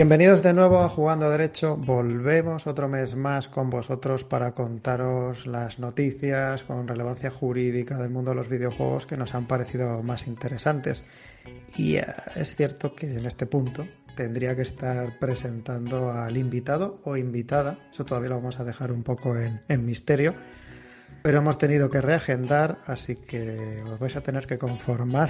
Bienvenidos de nuevo a Jugando a Derecho. Volvemos otro mes más con vosotros para contaros las noticias con relevancia jurídica del mundo de los videojuegos que nos han parecido más interesantes. Y eh, es cierto que en este punto tendría que estar presentando al invitado o invitada. Eso todavía lo vamos a dejar un poco en, en misterio. Pero hemos tenido que reagendar, así que os vais a tener que conformar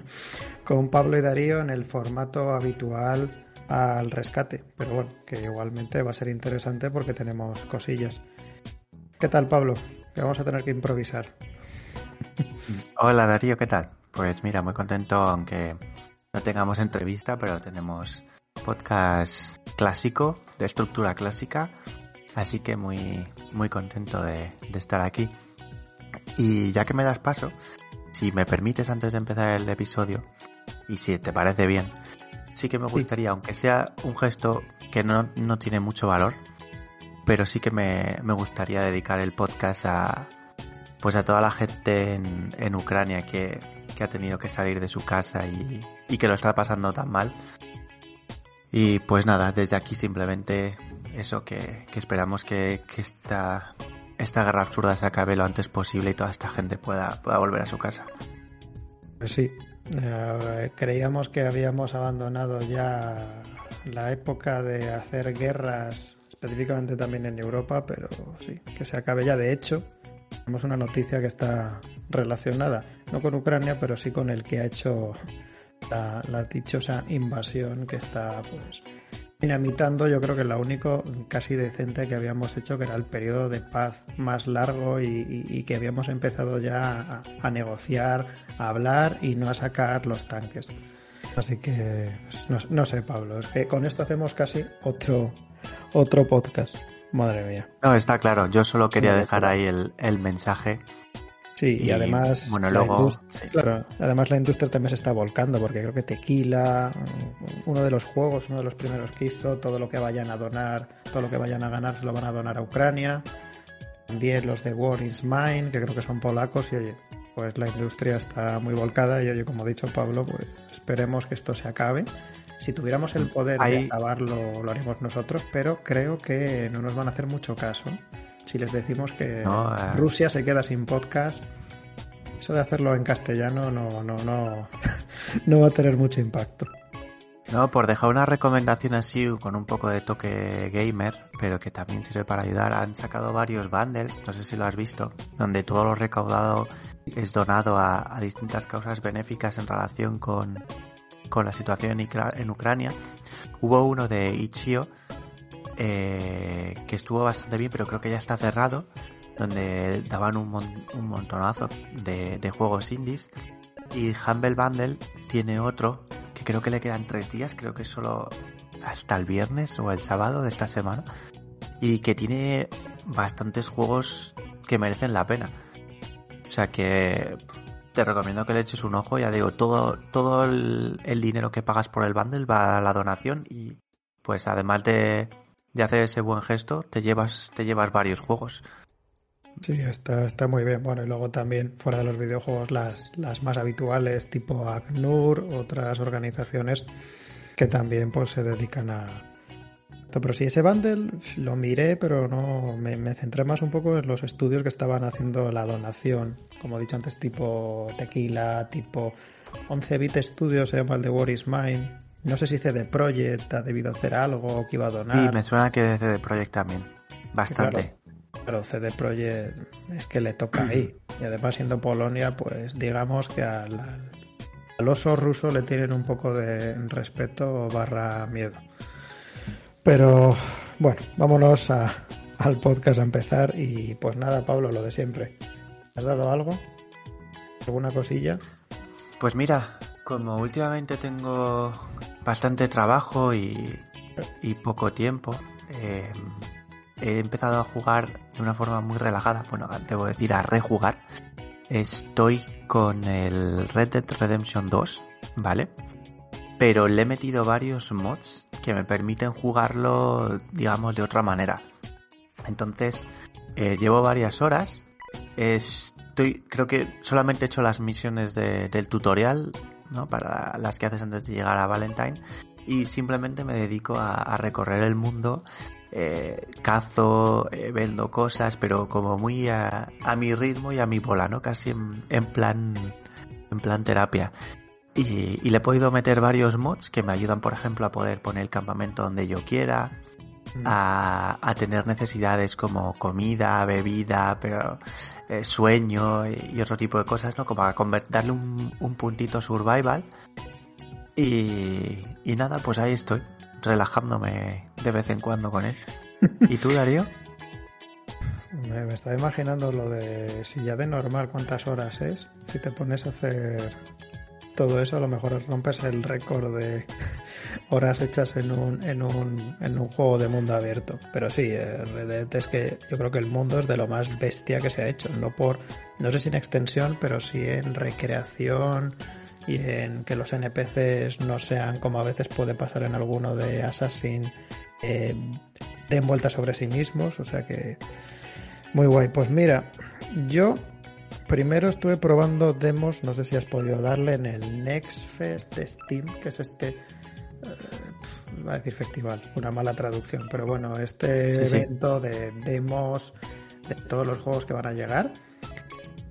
con Pablo y Darío en el formato habitual al rescate. Pero bueno, que igualmente va a ser interesante porque tenemos cosillas. ¿Qué tal, Pablo? Que vamos a tener que improvisar. Hola, Darío, ¿qué tal? Pues mira, muy contento, aunque no tengamos entrevista, pero tenemos podcast clásico, de estructura clásica, así que muy, muy contento de, de estar aquí. Y ya que me das paso, si me permites antes de empezar el episodio, y si te parece bien, sí que me gustaría, aunque sea un gesto que no, no tiene mucho valor, pero sí que me, me, gustaría dedicar el podcast a pues a toda la gente en, en Ucrania que, que, ha tenido que salir de su casa y, y, que lo está pasando tan mal. Y pues nada, desde aquí simplemente eso, que, que esperamos que, que, esta, esta guerra absurda se acabe lo antes posible y toda esta gente pueda, pueda volver a su casa. Pues sí, eh, creíamos que habíamos abandonado ya la época de hacer guerras, específicamente también en Europa, pero sí, que se acabe ya. De hecho, tenemos una noticia que está relacionada, no con Ucrania, pero sí con el que ha hecho la, dichosa invasión que está pues dinamitando yo creo que lo único casi decente que habíamos hecho que era el periodo de paz más largo y, que habíamos empezado ya a, negociar, a hablar y no a sacar los tanques. Así que pues, no, no, sé, Pablo, es que con esto hacemos casi otro, otro podcast. Madre mía. No, está claro. Yo solo quería dejar ahí el, el mensaje Sí, y, y, además, bueno, luego, sí. claro, además la industria también se está volcando porque creo que Tequila, uno de los juegos, uno de los primeros que hizo, todo lo que vayan a donar, todo lo que vayan a ganar lo van a donar a Ucrania. También los de War is Mine, que creo que son polacos y oye, pues la industria está muy volcada y oye, como ha dicho Pablo, pues esperemos que esto se acabe. Si tuviéramos el poder Ahí... de acabarlo, lo haríamos nosotros, pero creo que no nos van a hacer mucho caso si les decimos que no, uh... Rusia se queda sin podcast, eso de hacerlo en castellano no, no, no, no va a tener mucho impacto. No, por dejar una recomendación así con un poco de toque gamer, pero que también sirve para ayudar. Han sacado varios bundles, no sé si lo has visto, donde todo lo recaudado es donado a, distintas causas benéficas en relación con, con la situación en, en Ucrania. Hubo uno de Ichio, eh, que estuvo bastante bien, pero creo que ya está cerrado, donde daban un, mon un montonazo de, de, juegos indies. Y Humble Bundle tiene otro, que creo que le quedan tres días, creo que es solo hasta el viernes o el sábado de esta semana, y que tiene bastantes juegos que merecen la pena. O sea que te recomiendo que le eches un ojo, ya digo, todo, todo el, el dinero que pagas por el bundle va a la donación y pues además de, de hacer ese buen gesto, te llevas, te llevas varios juegos. Sí, está, está muy bien. Bueno, y luego también fuera de los videojuegos, las, las más habituales, tipo ACNUR, otras organizaciones que también pues se dedican a. Pero sí, ese bundle lo miré, pero no me, me centré más un poco en los estudios que estaban haciendo la donación. Como he dicho antes, tipo Tequila, tipo 11-bit Studios, se llama el de War is Mine, no sé si CD Projekt ha debido hacer algo que iba a donar. Sí, me suena que CD Projekt también. Bastante. Claro, pero CD Projekt es que le toca ahí. Y además, siendo Polonia, pues digamos que al, al oso ruso le tienen un poco de respeto barra miedo. Pero bueno, vámonos a, al podcast a empezar. Y pues nada, Pablo, lo de siempre. ¿Has dado algo? ¿Alguna cosilla? Pues mira, como últimamente tengo bastante trabajo y, y poco tiempo, eh, he empezado a jugar de una forma muy relajada. Bueno, debo decir a rejugar. Estoy con el Red Dead Redemption 2, ¿vale? Pero le he metido varios mods que me permiten jugarlo, digamos, de otra manera. Entonces, eh, llevo varias horas. Estoy, creo que solamente he hecho las misiones de, del tutorial ¿no? Para las que haces antes de llegar a Valentine. y simplemente me dedico a, recorrer el mundo. Eh, cazo, eh, vendo cosas, pero como muy a, mi ritmo y a mi bola, ¿no? Casi en, plan en plan terapia. Y, y, le he podido meter varios mods que me ayudan, por ejemplo, a poder poner el campamento donde yo quiera, a, tener necesidades como comida, bebida, pero eh, sueño y, otro tipo de cosas, ¿no? Como a darle un, un puntito survival. Y, y nada, pues ahí estoy, relajándome de vez en cuando con él. ¿Y tú, Darío? Me, estaba imaginando lo de si ya de normal cuántas horas es, si te pones a hacer todo eso, a lo mejor rompes el récord de horas hechas en un, en un, en un juego de mundo abierto. Pero sí, eh, Red es que yo creo que el mundo es de lo más bestia que se ha hecho. No por, no sé si en extensión, pero sí en recreación y en que los NPCs no sean como a veces puede pasar en alguno de Assassin, eh, den vueltas sobre sí mismos. O sea que muy guay. Pues mira, yo Primero estuve probando demos, no sé si has podido darle en el Next Fest de Steam, que es este, uh, va a decir festival, una mala traducción, pero bueno, este evento de demos de todos los juegos que van a llegar.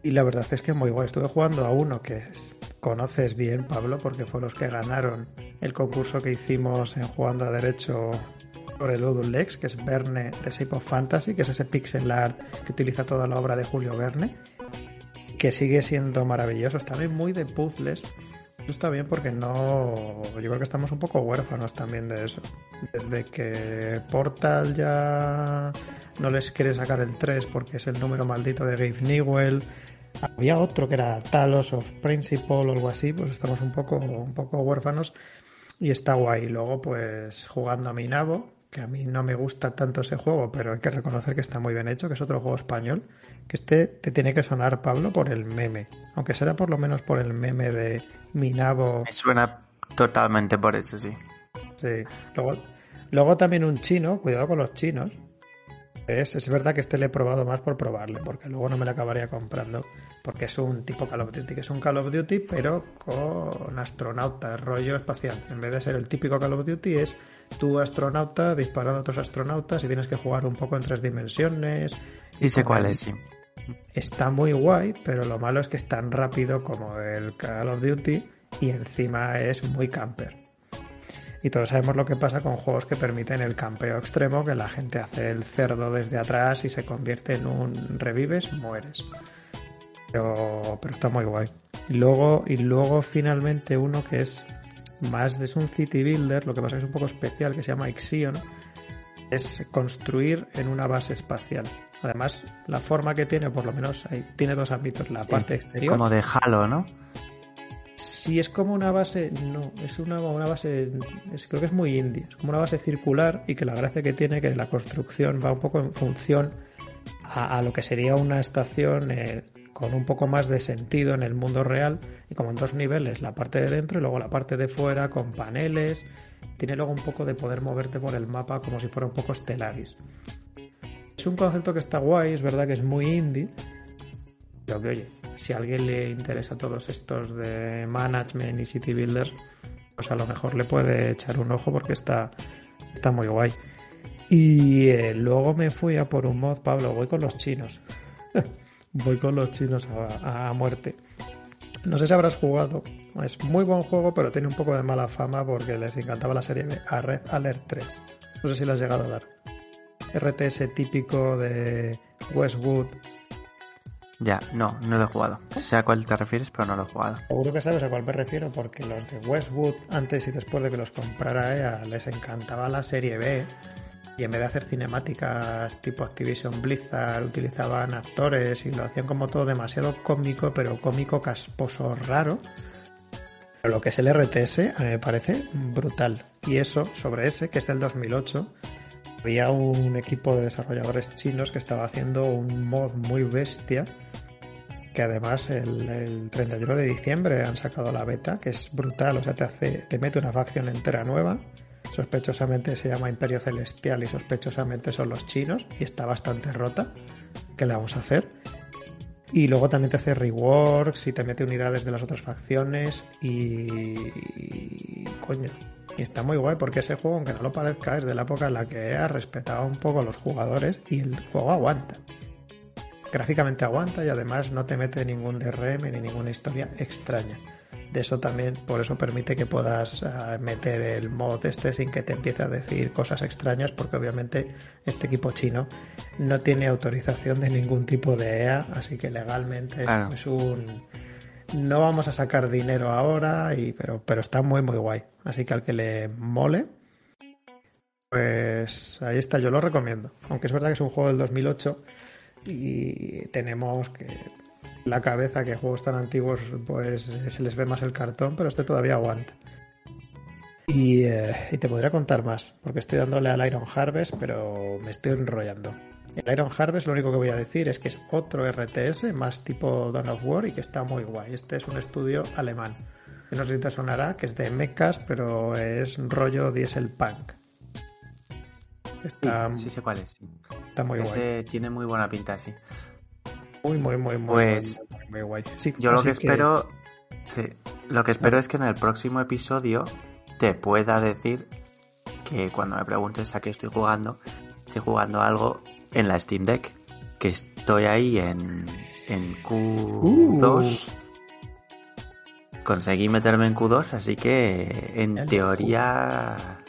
Y la verdad es que muy guay. Estuve jugando a uno que conoces bien, Pablo, porque fue los que ganaron el concurso que hicimos en Jugando a Derecho por el Lex, que es Verne de Shape of Fantasy, que es ese pixel art que utiliza toda la obra de Julio Verne que sigue siendo maravilloso. Está bien muy de puzzles. está bien porque no. Yo creo que estamos un poco huérfanos también de eso. Desde que Portal ya no les quiere sacar el 3 porque es el número maldito de Gabe Newell. Había otro que era Talos of Principle o algo así, pues estamos un poco, un poco huérfanos y está guay. Luego, pues jugando a mi nabo, que a mí no me gusta tanto ese juego, pero hay que reconocer que está muy bien hecho, que es otro juego español, que este te tiene que sonar, Pablo, por el meme, aunque será por lo menos por el meme de Minabo. Me suena totalmente por eso, sí. Sí, luego, luego también un chino, cuidado con los chinos. Es, es verdad que este le he probado más por probarle, porque luego no me lo acabaría comprando, porque es un tipo Call of Duty, que es un Call of Duty, pero con astronautas, rollo espacial. En vez de ser el típico Call of Duty, es tu astronauta disparando a otros astronautas y tienes que jugar un poco en tres dimensiones. Y sé cuál es, sí. Está muy guay, pero lo malo es que es tan rápido como el Call of Duty y encima es muy camper. Y todos sabemos lo que pasa con juegos que permiten el campeo extremo, que la gente hace el cerdo desde atrás y se convierte en un revives, mueres. Pero, pero está muy guay. Y luego, y luego finalmente uno que es más es un city builder, lo que pasa es que es un poco especial, que se llama Ixion, es construir en una base espacial. Además, la forma que tiene, por lo menos, tiene dos ámbitos, la parte exterior. Como de Halo, ¿no? Si es como una base, no, es una, una base, creo que es muy indie, es como una base circular y que la gracia que tiene que la construcción va un poco en función a, lo que sería una estación eh, con un poco más de sentido en el mundo real y como en dos niveles, la parte de dentro y luego la parte de fuera con paneles. Tiene luego un poco de poder moverte por el mapa como si fuera un poco Stellaris. Es un concepto que está guay, es verdad que es muy indie, pero que oye, si a alguien le interesa todos estos de management y city builder, pues a lo mejor le puede echar un ojo porque está, está muy guay. Y eh, luego me fui a por un mod, Pablo, voy con los chinos. voy con los chinos a, muerte. No sé si habrás jugado. Es muy buen juego, pero tiene un poco de mala fama porque les encantaba la serie B. A Red Alert 3. No sé si la has llegado a dar. RTS típico de Westwood. Ya, no, no lo he jugado. Sé a cuál te refieres, pero no lo he jugado. Seguro que sabes a cuál me refiero porque los de Westwood, antes y después de que los comprara EA, les encantaba la serie B y en vez de hacer cinemáticas tipo Activision Blizzard, utilizaban actores y lo hacían como todo demasiado cómico, pero cómico casposo raro. Pero lo que es el RTS a mí me parece brutal. Y eso, sobre ese, que es del 2008, había un equipo de desarrolladores chinos que estaba haciendo un mod muy bestia que además el, el, 31 de diciembre han sacado la beta, que es brutal, o sea, te hace, te mete una facción entera nueva, Sospechosamente se llama Imperio Celestial y sospechosamente son los chinos y está bastante rota. ¿Qué le vamos a hacer? Y luego también te hace reworks y te mete unidades de las otras facciones y... coño, y está muy guay porque ese juego, aunque no lo parezca, es de la época en la que ha respetado un poco a los jugadores y el juego aguanta. Gráficamente aguanta y además no te mete ningún DRM ni ninguna historia extraña. Eso también, por eso permite que puedas uh, meter el mod este sin que te empiece a decir cosas extrañas, porque obviamente este equipo chino no tiene autorización de ningún tipo de EA, así que legalmente claro. es un no vamos a sacar dinero ahora, y, pero, pero está muy, muy guay. Así que al que le mole, pues ahí está, yo lo recomiendo. Aunque es verdad que es un juego del 2008 y tenemos que la cabeza que juegos tan antiguos pues se les ve más el cartón, pero este todavía aguanta. Y, eh, y te podría contar más, porque estoy dándole al Iron Harvest, pero me estoy enrollando. El Iron Harvest lo único que voy a decir es que es otro RTS más tipo Dawn of War y que está muy guay. Este es un estudio alemán. no sé si te sonará, que es de mechas, pero es rollo diesel punk. Está, sí, sí sé cuál es. Está muy Ese guay. tiene muy buena pinta, sí. Muy, muy, muy, muy, pues, muy, muy guay. Sí, yo lo que, que espero, sí, lo que espero es que en el próximo episodio te pueda decir que cuando me preguntes a qué estoy jugando, estoy jugando algo en la Steam Deck, que estoy ahí en, en Q2. Uh. Conseguí meterme en Q2, así que en teoría...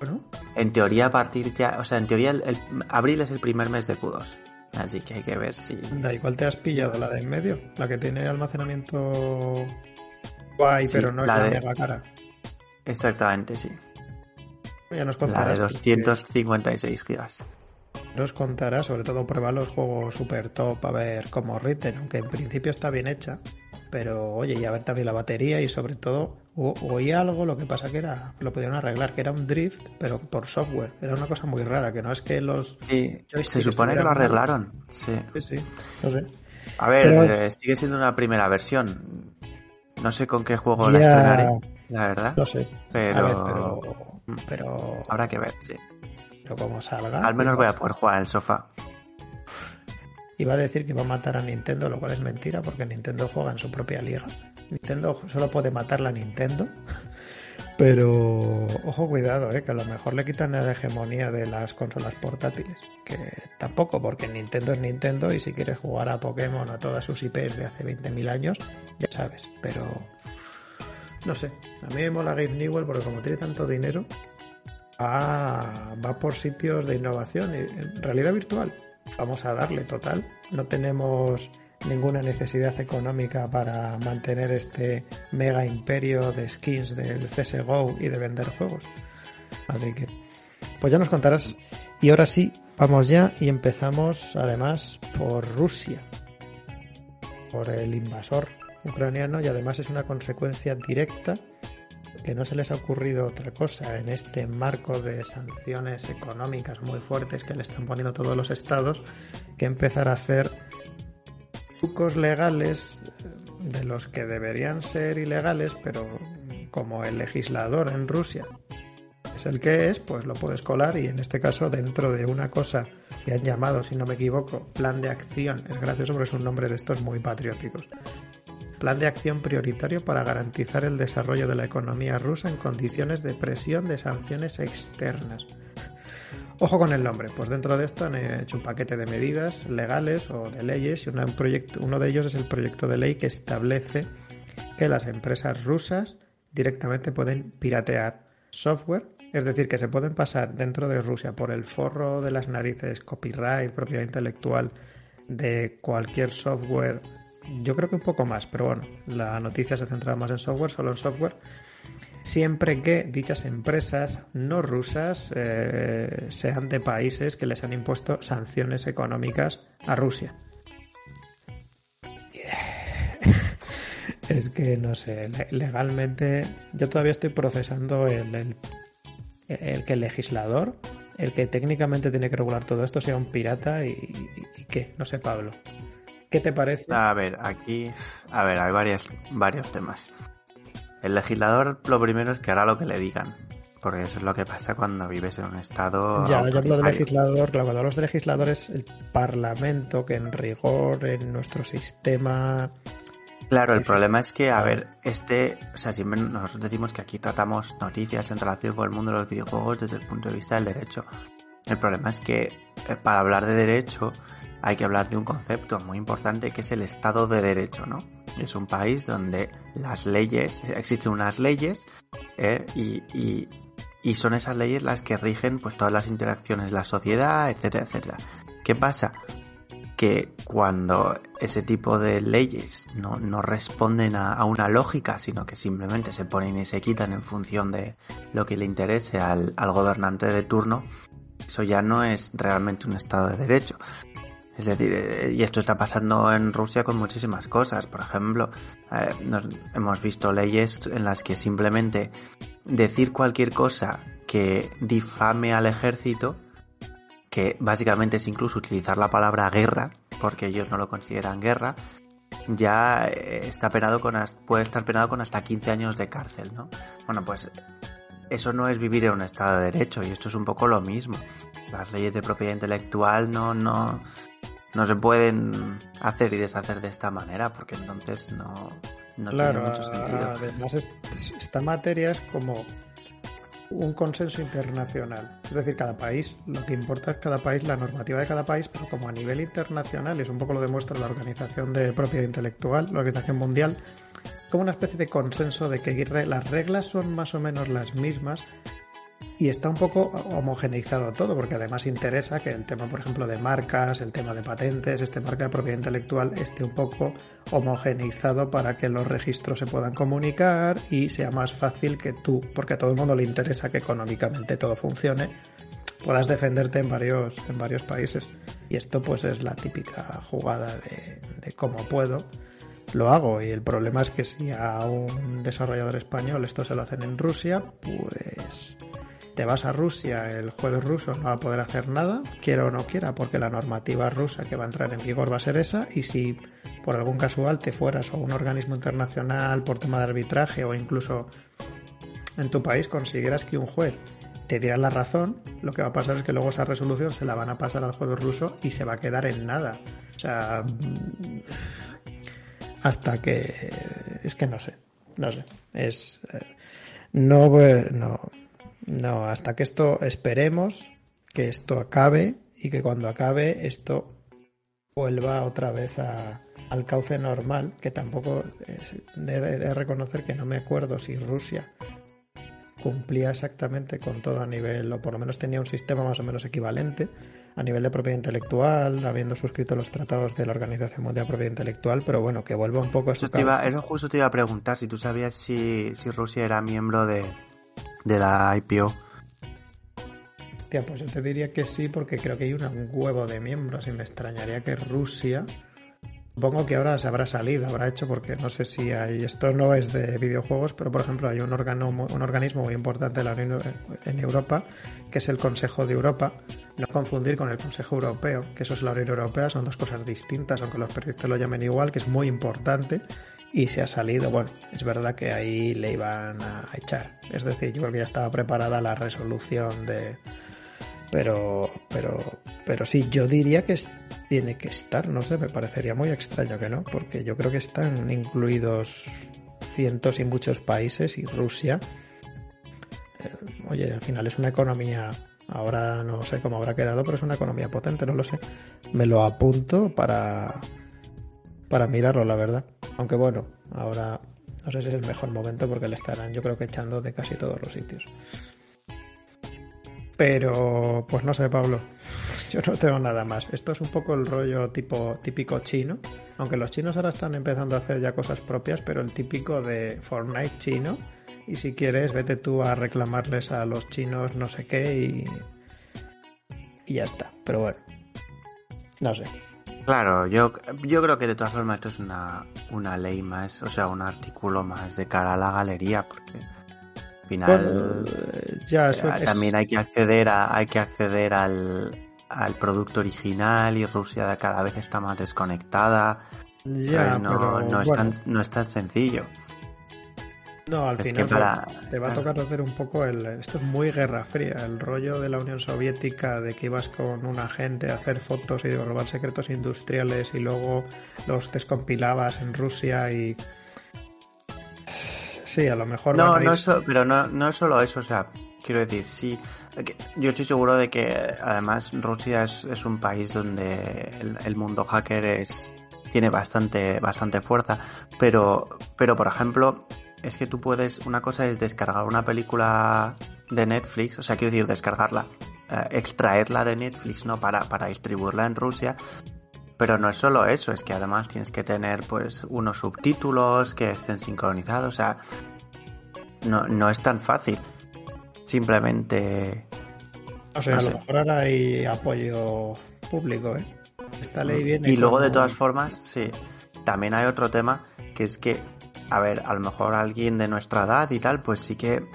Bueno. En teoría a partir ya... O sea, en teoría el, el, abril es el primer mes de Q2. Así que hay que ver si... Da, ¿y cuál te has pillado? ¿La de en medio? ¿La que tiene almacenamiento guay, sí, pero no es la, la de... mega cara? Exactamente, sí. Ya nos la de 256 que... gigas nos contará, sobre todo prueba los juegos super top a ver cómo riten, aunque en principio está bien hecha, pero oye, y a ver también la batería y sobre todo oí algo, lo que pasa que era, lo pudieron arreglar, que era un drift, pero por software, era una cosa muy rara, que no es que los... Sí, se supone que lo arreglaron, sí. Sí, sí, no sé. A ver, pero... eh, sigue siendo una primera versión, no sé con qué juego ya... la estrenaré, la verdad. No sé, pero... Ver, pero... pero... Habrá que ver, sí pero como salga. Al menos voy a poder jugar en el sofá. Iba a decir que va a matar a Nintendo, lo cual es mentira, porque Nintendo juega en su propia liga. Nintendo solo puede matar la Nintendo. Pero ojo, cuidado, eh, que a lo mejor le quitan la hegemonía de las consolas portátiles. Que tampoco, porque Nintendo es Nintendo y si quieres jugar a Pokémon a todas sus IPs de hace 20.000 años, ya sabes. Pero no sé, a mí me mola Gabe Newell porque como tiene tanto dinero, va, va por sitios de innovación y en realidad virtual. Vamos a darle total. No tenemos ninguna necesidad económica para mantener este mega imperio de skins del CSGO y de vender juegos. Así que, pues ya nos contarás. Y ahora sí, vamos ya y empezamos además por Rusia, por el invasor ucraniano y además es una consecuencia directa que no se les ha ocurrido otra cosa en este marco de sanciones económicas muy fuertes que le están poniendo todos los estados que empezar a hacer trucos legales de los que deberían ser ilegales, pero como el legislador en Rusia es el que es, pues lo puedes colar y en este caso dentro de una cosa que han llamado, si no me equivoco, plan de acción. Es gracioso porque es un nombre de estos muy patrióticos plan de acción prioritario para garantizar el desarrollo de la economía rusa en condiciones de presión de sanciones externas. Ojo con el nombre, pues dentro de esto han hecho un paquete de medidas legales o de leyes y uno de ellos es el proyecto de ley que establece que las empresas rusas directamente pueden piratear software, es decir, que se pueden pasar dentro de Rusia por el forro de las narices copyright, propiedad intelectual de cualquier software yo creo que un poco más, pero bueno, la noticia se centra más en software, solo en software, siempre que dichas empresas no rusas eh, sean de países que les han impuesto sanciones económicas a Rusia. es que no sé, legalmente yo todavía estoy procesando el, el, que el legislador, el que técnicamente tiene que regular todo esto, sea un pirata y qué, no sé, Pablo. ¿Qué te parece? A ver, aquí, a ver, hay varias, varios temas. El legislador lo primero es que hará lo que le digan, porque eso es lo que pasa cuando vives en un estado. Ya, yo hablo de legislador, claro, cuando hablo de legislador es el parlamento que en rigor en nuestro sistema. Claro, el problema es que, a ver, este, o sea, siempre nosotros decimos que aquí tratamos noticias en relación con el mundo de los videojuegos desde el punto de vista del derecho. El problema es que eh, para hablar de derecho hay que hablar de un concepto muy importante que es el Estado de Derecho, ¿no? Es un país donde las leyes, existen unas leyes eh, y, son esas leyes las que rigen pues todas las interacciones de la sociedad, etcétera, etcétera. ¿Qué pasa? Que cuando ese tipo de leyes no, responden a, una lógica, sino que simplemente se ponen y se quitan en función de lo que le interese al gobernante de turno, eso ya no es realmente un Estado de Derecho. Es decir, eh, y esto está pasando en Rusia con muchísimas cosas. Por ejemplo, eh, hemos visto leyes en las que simplemente decir cualquier cosa que difame al ejército, que básicamente es incluso utilizar la palabra guerra, porque ellos no lo consideran guerra, ya eh, está penado con, puede estar penado con hasta 15 años de cárcel, ¿no? Bueno, pues eso no es vivir en un estado de derecho y esto es un poco lo mismo. Las leyes de propiedad intelectual no, no, no se pueden hacer y deshacer de esta manera porque entonces no, no tiene mucho sentido. Además, esta materia es como un consenso internacional. Es decir, cada país, lo que importa es cada país, la normativa de cada país, pero como a nivel internacional, y es un poco lo demuestra la Organización de Propiedad Intelectual, la Organización Mundial, como una especie de consenso de que las reglas son más o menos las mismas, y está un poco homogeneizado todo, porque además interesa que el tema, por ejemplo, de marcas, el tema de patentes, este marca de propiedad intelectual esté un poco homogeneizado para que los registros se puedan comunicar y sea más fácil que tú, porque a todo el mundo le interesa que económicamente todo funcione, puedas defenderte en varios, en varios países. Y esto pues es la típica jugada de, de cómo puedo lo hago. Y el problema es que si a un desarrollador español esto se lo hacen en Rusia, pues te vas a Rusia, el juez ruso no va a poder hacer nada, quiera o no quiera, porque la normativa rusa que va a entrar en vigor va a ser esa, y si por algún casual te fueras a un organismo internacional por tema de arbitraje o incluso en tu país consiguieras que un juez te diera la razón, lo que va a pasar es que luego esa resolución se la van a pasar al juez ruso y se va a quedar en nada. O sea, hasta que es que no sé, no sé, es eh, no no no, hasta que esto esperemos que esto acabe y que cuando acabe esto vuelva otra vez al cauce normal, que tampoco he de, reconocer que no me acuerdo si Rusia cumplía exactamente con todo a nivel, o por lo menos tenía un sistema más o menos equivalente a nivel de propiedad intelectual, habiendo suscrito los tratados de la Organización Mundial de Propiedad Intelectual, pero bueno, que vuelva un poco a su Eso justo te iba a preguntar si tú sabías si, si Rusia era miembro de, de la IPO? Tía, pues yo te diría que sí, porque creo que hay un huevo de miembros y me extrañaría que Rusia. Supongo que ahora se habrá salido, habrá hecho, porque no sé si hay. Esto no es de videojuegos, pero por ejemplo hay un, órgano, un organismo muy importante en Europa, que es el Consejo de Europa. No confundir con el Consejo Europeo, que eso es la Unión Europea, son dos cosas distintas, aunque los periodistas lo llamen igual, que es muy importante y se ha salido. Bueno, es verdad que ahí le iban a echar. Es decir, yo creo que ya estaba preparada la resolución de. Pero, pero, pero sí, yo diría que tiene que estar, no sé, me parecería muy extraño que no, porque yo creo que están incluidos cientos y muchos países y Rusia. Eh, oye, al final es una economía Ahora no sé cómo habrá quedado, pero es una economía potente, no lo sé. Me lo apunto para, para mirarlo, la verdad. Aunque bueno, ahora no sé si es el mejor momento porque le estarán yo creo que echando de casi todos los sitios. Pero pues no sé, Pablo. Yo no tengo nada más. Esto es un poco el rollo tipo típico chino. Aunque los chinos ahora están empezando a hacer ya cosas propias, pero el típico de Fortnite chino. Y si quieres, vete tú a reclamarles a los chinos no sé qué y. Y ya está. Pero bueno. No sé. Claro, yo, yo creo que de todas formas esto es una, una ley más, o sea, un artículo más de cara a la galería, porque al final ya, eh, también hay que acceder a, hay que acceder al, al producto original y Rusia cada vez está más desconectada. Ya, no, no, es tan, no es tan sencillo. No, al final te va a tocar hacer un poco el. Esto es muy guerra fría. El rollo de la Unión Soviética de que ibas con un agente a hacer fotos y robar secretos industriales y luego los descompilabas en Rusia y. Sí, a lo mejor. No, no pero no, no es solo eso. O sea, quiero decir, sí. Yo estoy seguro de que además Rusia es, un país donde el, mundo hacker es tiene bastante bastante fuerza, pero pero por ejemplo es que tú puedes, una cosa es descargar una película de Netflix, o sea, quiero decir, descargarla, eh, extraerla de Netflix, ¿no? Para, para distribuirla en Rusia. Pero no es solo eso, es que además tienes que tener pues unos subtítulos que estén sincronizados, o sea, no, no es tan fácil. Simplemente... O sea, a lo mejor ahora hay apoyo público, ¿eh? Esta ley viene... Y luego de todas formas, sí, también hay otro tema, que es que a ver, a lo mejor alguien de nuestra edad y tal, pues sí que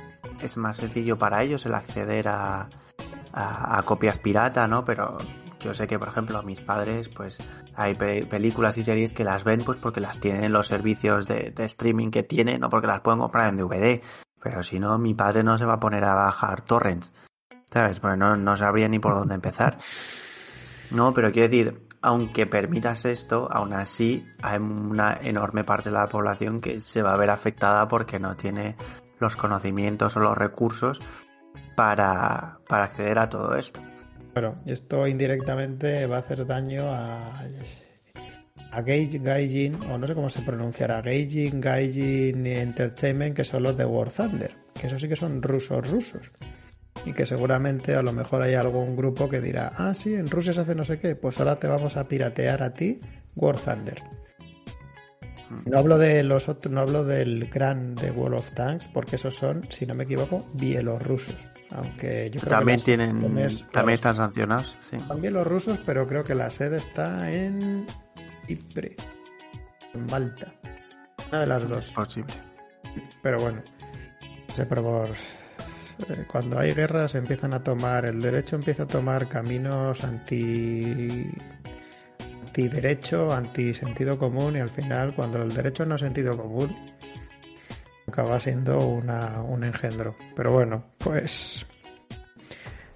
es más sencillo para ellos el acceder a, a, copias pirata, ¿no? Pero yo sé que, por ejemplo, mis padres, pues hay películas y series que las ven pues porque las tienen en los servicios de, streaming que tienen, no porque las pueden comprar en DVD. Pero si no, mi padre no se va a poner a bajar torrents. ¿Sabes? Porque no sabría ni por dónde empezar. No, pero quiero decir, aunque permitas esto, aún así hay una enorme parte de la población que se va a ver afectada porque no tiene los conocimientos o los recursos para, acceder a todo esto. Bueno, esto indirectamente va a hacer daño a, a Gaijin, o no sé cómo se pronunciará, Gaijin, Gaijin Entertainment, que son los de War Thunder, que eso sí que son rusos rusos y que seguramente a lo mejor hay algún grupo que dirá, ah, sí, en Rusia se hace no sé qué, pues ahora te vamos a piratear a ti War Thunder. No hablo de los otros, no hablo del gran de World of Tanks, porque esos son, si no me equivoco, bielorrusos. Aunque yo creo también tienen, también están sancionados, sí. Son bielorrusos, pero creo que la sede está en Ypres, en Malta. Una de las dos. Posible. Pero bueno, no sé, pero por eh, cuando hay guerras empiezan a tomar, el derecho empieza a tomar caminos anti derecho, anti sentido común y al final cuando el derecho no es sentido común acaba siendo una, un engendro. Pero bueno, pues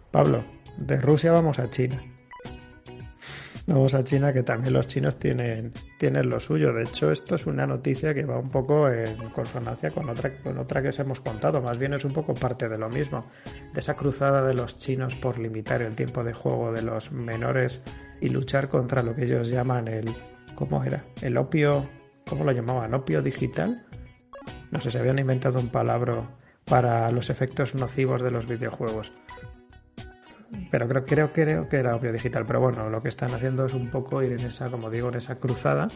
Pablo, de Rusia vamos a China. Vamos a China, que también los chinos tienen, tienen lo suyo. De hecho, esto es una noticia que va un poco en consonancia con otra, con otra que os hemos contado. Más bien es un poco parte de lo mismo. De esa cruzada de los chinos por limitar el tiempo de juego de los menores y luchar contra lo que ellos llaman el. ¿Cómo era? El opio. ¿Cómo lo llamaban? ¿Opio digital? No sé, se habían inventado un palabra para los efectos nocivos de los videojuegos pero creo, creo, creo que era obvio digital. Pero bueno, lo que están haciendo es un poco ir en esa, como digo, en esa cruzada.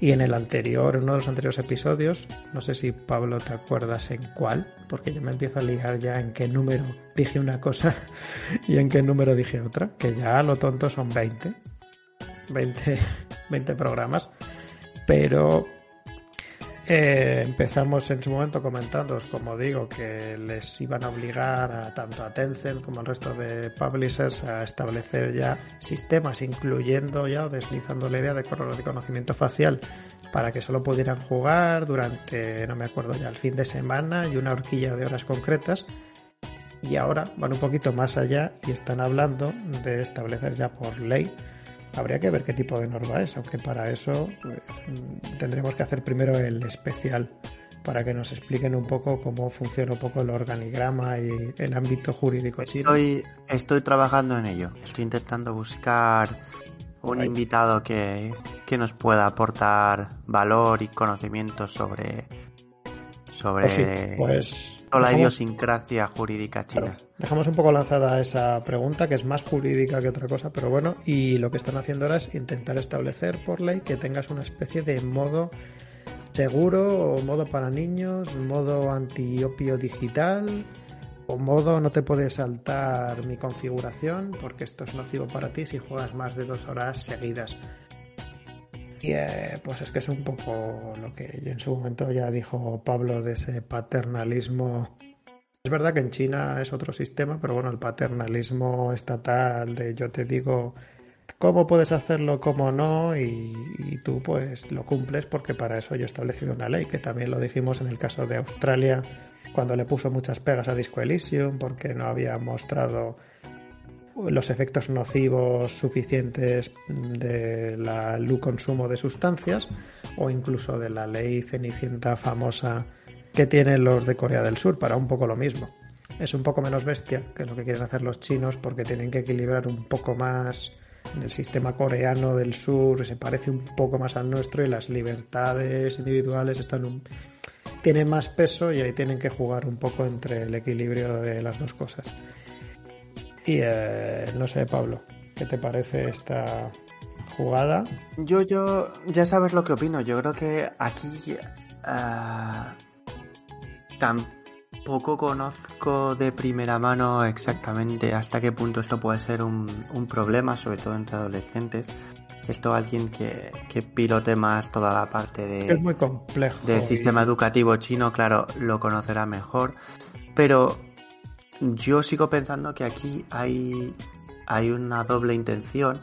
Y en el anterior, en uno de los anteriores episodios, no sé si Pablo te acuerdas en cuál, porque yo me empiezo a ligar ya en qué número dije una cosa y en qué número dije otra, que ya lo tonto son 20, 20, 20 programas. Pero eh, empezamos en su momento comentando, como digo, que les iban a obligar a tanto a Tencent como al resto de publishers a establecer ya sistemas, incluyendo ya o deslizando la idea de conocimiento facial para que solo pudieran jugar durante, no me acuerdo ya, el fin de semana y una horquilla de horas concretas. Y ahora van un poquito más allá y están hablando de establecer ya por ley Habría que ver qué tipo de norma es, aunque para eso pues, tendremos que hacer primero el especial para que nos expliquen un poco cómo funciona un poco el organigrama y el ámbito jurídico chino. Estoy, estoy trabajando en ello. Estoy intentando buscar un invitado que, que nos pueda aportar valor y conocimiento sobre sobre pues, pues la idiosincrasia jurídica china. dejamos un poco lanzada esa pregunta, que es más jurídica que otra cosa, pero bueno, y lo que están haciendo ahora es intentar establecer por ley que tengas una especie de modo seguro o modo para niños, modo antiopio digital o modo no te puede saltar mi configuración porque esto es nocivo para ti si juegas más de dos horas seguidas. Y eh, pues es que es un poco lo que en su momento ya dijo Pablo de ese paternalismo. Es verdad que en China es otro sistema, pero bueno, el paternalismo estatal de yo te digo cómo puedes hacerlo, cómo no, y, y, tú pues lo cumples porque para eso yo he establecido una ley, que también lo dijimos en el caso de Australia, cuando le puso muchas pegas a Disco Elysium, porque no había mostrado los efectos nocivos suficientes del consumo de sustancias o incluso de la ley cenicienta famosa que tienen los de Corea del Sur para un poco lo mismo. Es un poco menos bestia que lo que quieren hacer los chinos porque tienen que equilibrar un poco más en el sistema coreano del sur, se parece un poco más al nuestro y las libertades individuales están un... tienen más peso y ahí tienen que jugar un poco entre el equilibrio de las dos cosas. Y eh, no sé, Pablo, ¿qué te parece esta jugada? Yo, yo, ya sabes lo que opino. Yo creo que aquí uh, tampoco conozco de primera mano exactamente hasta qué punto esto puede ser un, un problema, sobre todo entre adolescentes. Esto alguien que, que, pilote más toda la parte de, es muy complejo del sistema educativo chino, claro, lo conocerá mejor. Pero yo sigo pensando que aquí hay, hay una doble intención,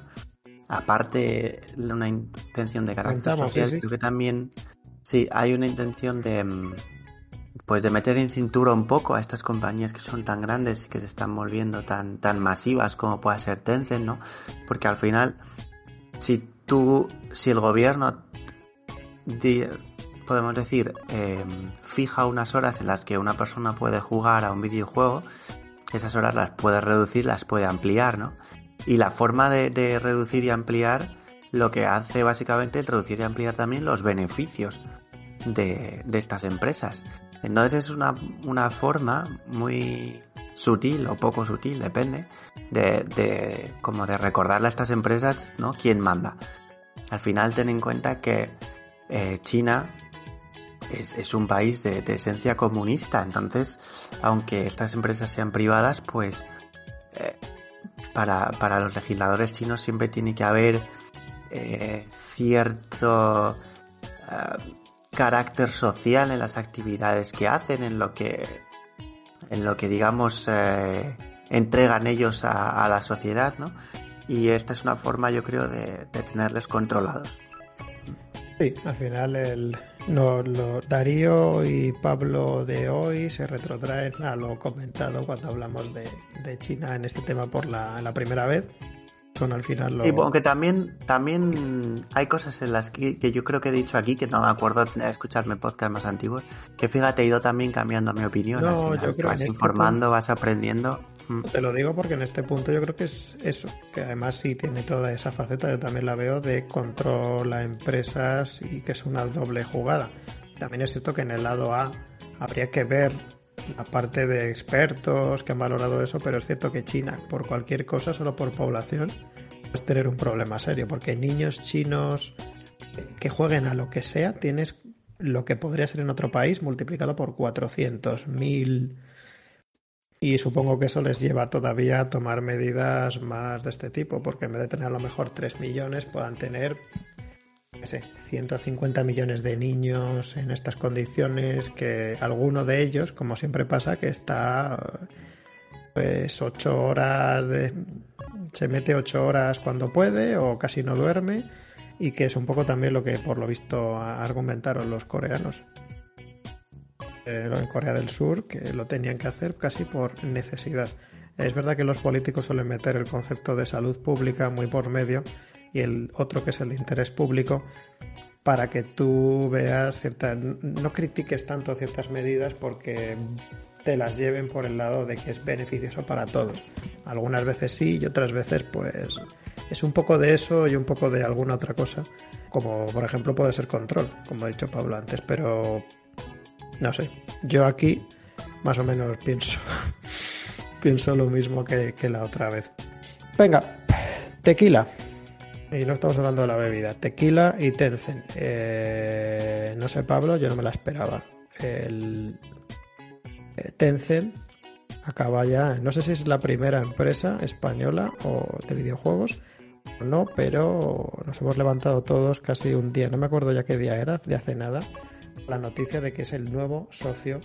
aparte de una intención de carácter social, creo que también sí, hay una intención de mm, pues de meter en cintura un poco a estas compañías que son tan grandes y que se están volviendo tan, tan masivas como puede ser Tencent, ¿no? Porque al final, si tú, si el gobierno podemos decir, eh, fija unas horas en las que una persona puede jugar a un videojuego, esas horas las puede reducir, las puede ampliar, ¿no? Y la forma de, reducir y ampliar lo que hace básicamente es reducir y ampliar también los beneficios de, estas empresas. Entonces es una, una, forma muy sutil o poco sutil, depende, de, como de recordarle a estas empresas, ¿no? ¿Quién manda? Al final ten en cuenta que eh, China es, un país de, esencia comunista, entonces, aunque estas empresas sean privadas, pues eh, para, para, los legisladores chinos siempre tiene que haber eh, cierto eh, carácter social en las actividades que hacen, en lo que, en lo que digamos entregan ellos a, a, la sociedad, ¿no? Y esta es una forma, yo creo, de, de tenerles controlados. Sí, al final el, no, lo, Darío y Pablo de hoy se retrotraen a lo comentado cuando hablamos de, China en este tema por la, la primera vez. Son al final lo... Y aunque también, también hay cosas en las que, yo creo que he dicho aquí, que no me acuerdo de escucharme podcast más antiguos, que fíjate, he ido también cambiando mi opinión. No, yo creo vas este informando, vas aprendiendo. Te lo digo porque en este punto yo creo que es eso, que además sí tiene toda esa faceta, yo también la veo de control a empresas y que es una doble jugada. También es cierto que en el lado A habría que ver la parte de expertos que han valorado eso, pero es cierto que China, por cualquier cosa, solo por población, puedes tener un problema serio, porque niños chinos que jueguen a lo que sea, tienes lo que podría ser en otro país multiplicado por 400, 1000 y supongo que eso les lleva todavía a tomar medidas más de este tipo, porque en vez de tener a lo mejor 3 millones, puedan tener, qué sé, 150 millones de niños en estas condiciones, que alguno de ellos, como siempre pasa, que está pues 8 horas de... se mete 8 horas cuando puede o casi no duerme y que es un poco también lo que por lo visto argumentaron los coreanos en Corea del Sur, que lo tenían que hacer casi por necesidad. Es verdad que los políticos suelen meter el concepto de salud pública muy por medio y el otro que es el de interés público para que tú veas ciertas, no critiques tanto ciertas medidas porque te las lleven por el lado de que es beneficioso para todos. Algunas veces sí y otras veces pues es un poco de eso y un poco de alguna otra cosa, como por ejemplo puede ser control, como ha dicho Pablo antes, pero no sé, yo aquí más o menos pienso, pienso lo mismo que, la otra vez. Venga, tequila. Y no estamos hablando de la bebida. Tequila y Tencent. Eh, no sé, Pablo, yo no me la esperaba. El eh, Tencent acaba ya. No sé si es la primera empresa española o de videojuegos o no, pero nos hemos levantado todos casi un día. No me acuerdo ya qué día era, de hace nada la noticia de que es el nuevo socio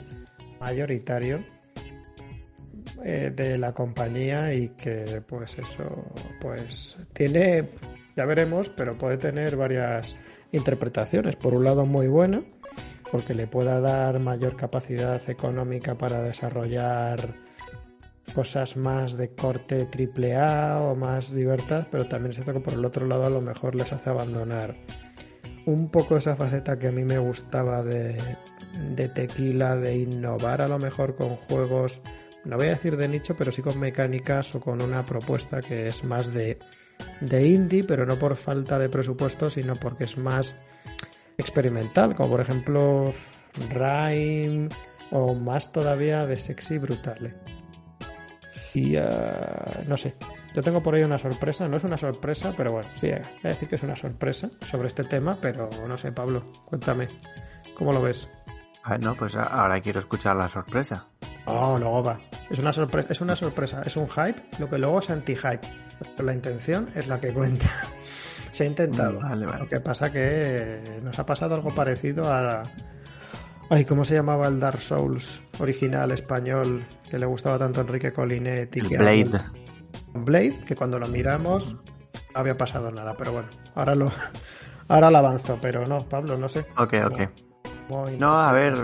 mayoritario eh, de la compañía y que pues eso pues tiene ya veremos pero puede tener varias interpretaciones. Por un lado muy buena porque le pueda dar mayor capacidad económica para desarrollar cosas más de corte triple A o más libertad, pero también es cierto que por el otro lado a lo mejor les hace abandonar un poco esa faceta que a mí me gustaba de, tequila, de innovar a lo mejor con juegos, no voy a decir de nicho, pero sí con mecánicas o con una propuesta que es más de, de indie, pero no por falta de presupuesto, sino porque es más experimental, como por ejemplo Rhyme o más todavía de Sexy Brutale. Y uh, no sé, yo tengo por ahí una sorpresa, no es una sorpresa, pero bueno, sí, voy a decir que es una sorpresa sobre este tema, pero no sé, Pablo, cuéntame, ¿cómo lo ves? Ah, no, pues ahora quiero escuchar la sorpresa. Oh, luego va. Es una sorpresa, es una sorpresa, es un hype, lo que luego es anti-hype. La intención es la que cuenta. Se ha intentado. Vale, vale. Lo que pasa que nos ha pasado algo parecido a Ay, ¿cómo se llamaba el Dark Souls original español que le gustaba tanto a Enrique Colinet y El que Blade. Blade, que cuando lo miramos no había pasado nada, pero bueno, ahora lo ahora lo avanzo, pero no, Pablo, no sé. Ok, ok. Muy- No, a ver,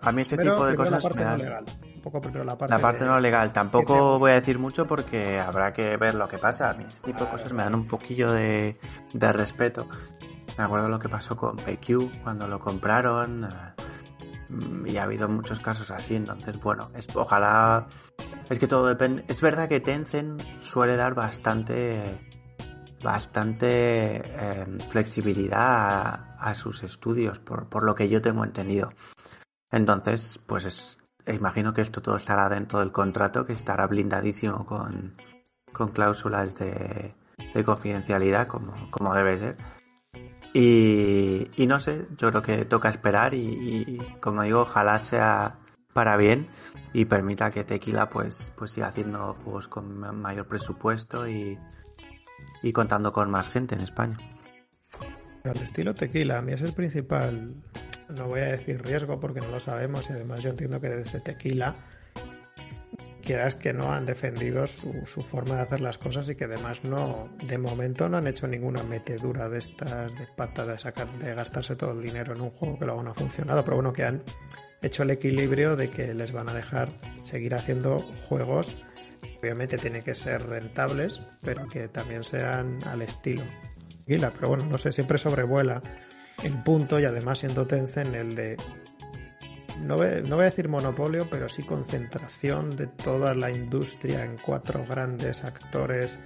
a mí este Pero tipo de primero la cosas parte me no dan... legal. Un poco primero la parte, La parte de- no legal, tampoco te- voy a decir mucho porque habrá que ver lo que pasa. A mí este tipo de cosas me dan un poquillo de, de respeto. Me acuerdo lo que pasó con PQ cuando lo compraron eh, y ha habido muchos casos así. Entonces, bueno, es, ojalá. Es que todo depende. Es verdad que Tencent suele dar bastante. Bastante eh, flexibilidad a, a sus estudios, por, por lo que yo tengo entendido. Entonces, pues es, imagino que esto todo estará dentro del contrato, que estará blindadísimo con, con cláusulas de, de confidencialidad, como, como debe ser. Y, no sé, yo creo que toca esperar y, como digo, ojalá sea para bien y permita que Tequila pues, pues siga haciendo juegos con ma- mayor presupuesto y, y contando con más gente en España. El estilo tequila, a mí es el principal, no voy a decir riesgo porque no lo sabemos y además yo entiendo que desde tequila, quieras que no, han defendido su, forma de hacer las cosas y que además no, de momento no han hecho ninguna metedura de estas de pata de sacar, de gastarse todo el dinero en un juego que luego no ha funcionado, pero bueno, que han hecho el equilibrio de que les van a dejar seguir haciendo juegos obviamente tienen que ser rentables, pero que también sean al estilo. Pero bueno, no sé, siempre sobrevuela el punto y además siendo Tencent el de no no voy a decir monopolio, pero sí concentración de toda la industria en cuatro grandes actores.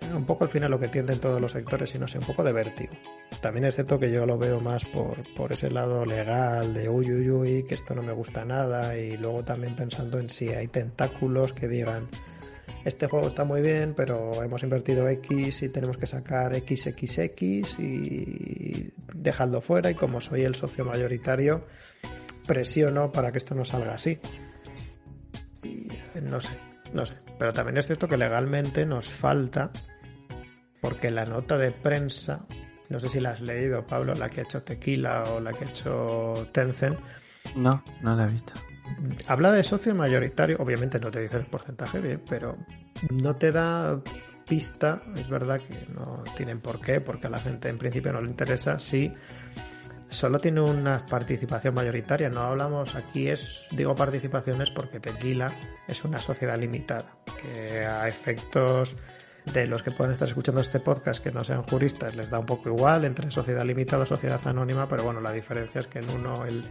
Eh, Un poco al final lo que tienden todos los sectores y no sé, un poco de vértigo. También es cierto que yo lo veo más por, por ese lado legal de uy, uy, uy, que esto no me gusta nada y luego también pensando en si hay tentáculos que digan este juego está muy bien, pero hemos invertido X y tenemos que sacar XXX y dejadlo fuera y como soy el socio mayoritario presiono para que esto no salga así. Y no sé, no sé. Pero también es cierto que legalmente nos falta, porque la nota de prensa, no sé si la has leído, Pablo, la que ha hecho Tequila o la que ha hecho Tencent, No, no la he visto. habla de socio mayoritario, obviamente no te dice el porcentaje bien, pero no te da pista, es verdad que no tienen por qué, porque a la gente en principio no le interesa, si solo tiene una participación mayoritaria, no hablamos aquí es, digo participaciones porque Tequila es una sociedad limitada, que a efectos de los que puedan estar escuchando este podcast que no sean juristas les da un poco igual entre sociedad limitada o sociedad anónima, pero bueno, la diferencia es que en uno el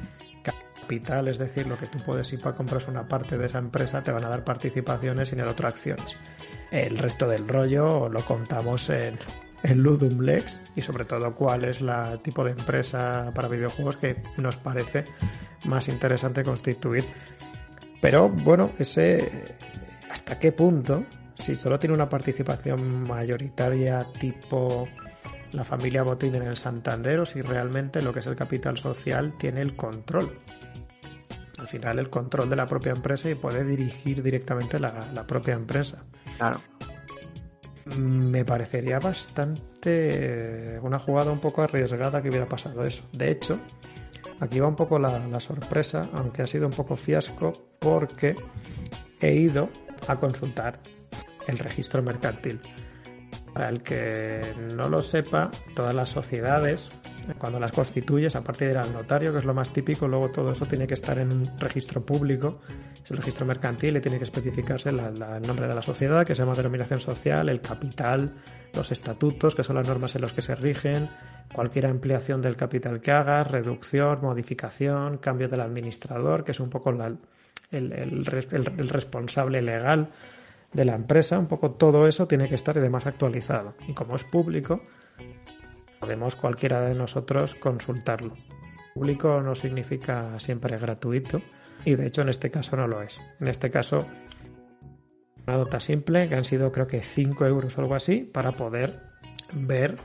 capital, es decir, lo que tú puedes ir para comprar una parte de esa empresa, te van a dar participaciones y en el otro acciones. El resto del rollo lo contamos en, en Ludum Lex y sobre todo cuál es la tipo de empresa para videojuegos que nos parece más interesante constituir. Pero bueno, ese hasta qué punto, si solo tiene una participación mayoritaria tipo la familia Botín en el Santander o si realmente lo que es el capital social tiene el control. Al final el control de la propia empresa y puede dirigir directamente la, la propia empresa. Claro. Me parecería bastante una jugada un poco arriesgada que hubiera pasado eso. De hecho, aquí va un poco la, la sorpresa, aunque ha sido un poco fiasco, porque he ido a consultar el registro mercantil. Para el que no lo sepa, todas las sociedades, cuando las constituyes, aparte de ir al notario, que es lo más típico, luego todo eso tiene que estar en un registro público, es el registro mercantil y tiene que especificarse el nombre de la sociedad, que se llama denominación social, el capital, los estatutos, que son las normas en los que se rigen, cualquier ampliación del capital que hagas, reducción, modificación, cambio del administrador, que es un poco el, el responsable legal de la empresa, un poco todo eso tiene que estar además actualizado. Y como es público, podemos cualquiera de nosotros consultarlo. Público no significa siempre gratuito y de hecho en este caso no lo es. En este caso, una nota simple que han sido creo que 5 euros o algo así para poder ver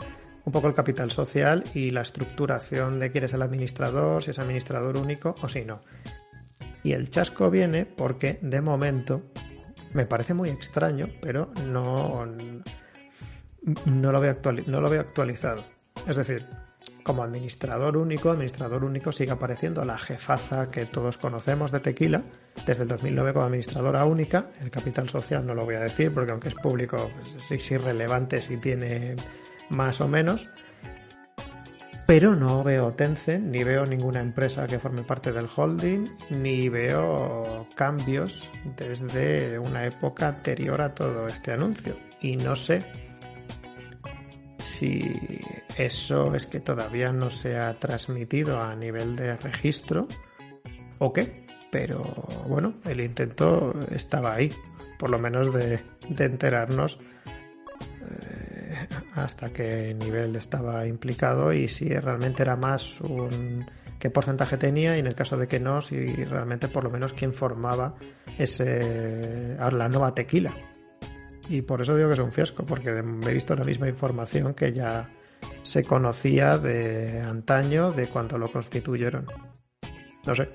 un poco el capital social y la estructuración de quién es el administrador, si es administrador único o si no. Y el chasco viene porque de momento me parece muy extraño, pero no, no, lo, veo no lo veo actualizado. Es decir, como administrador único, administrador único sigue apareciendo la jefaza que todos conocemos de Tequila desde el 2009 como administradora única. El capital social no lo voy a decir porque aunque es público pues, es irrelevante si tiene más o menos pero no veo Tencent, ni veo ninguna empresa que forme parte del holding, ni veo cambios desde una época anterior a todo este anuncio. Y no sé si eso es que todavía no se ha transmitido a nivel de registro o qué, pero bueno, el intento estaba ahí, por lo menos de, enterarnos hasta qué nivel estaba implicado y si realmente era más un qué porcentaje tenía y en el caso de que no, si realmente por lo menos quién formaba ese la nueva tequila. Y por eso digo que es un fiasco, porque he visto la misma información que ya se conocía de antaño, de cuando lo constituyeron. No sé.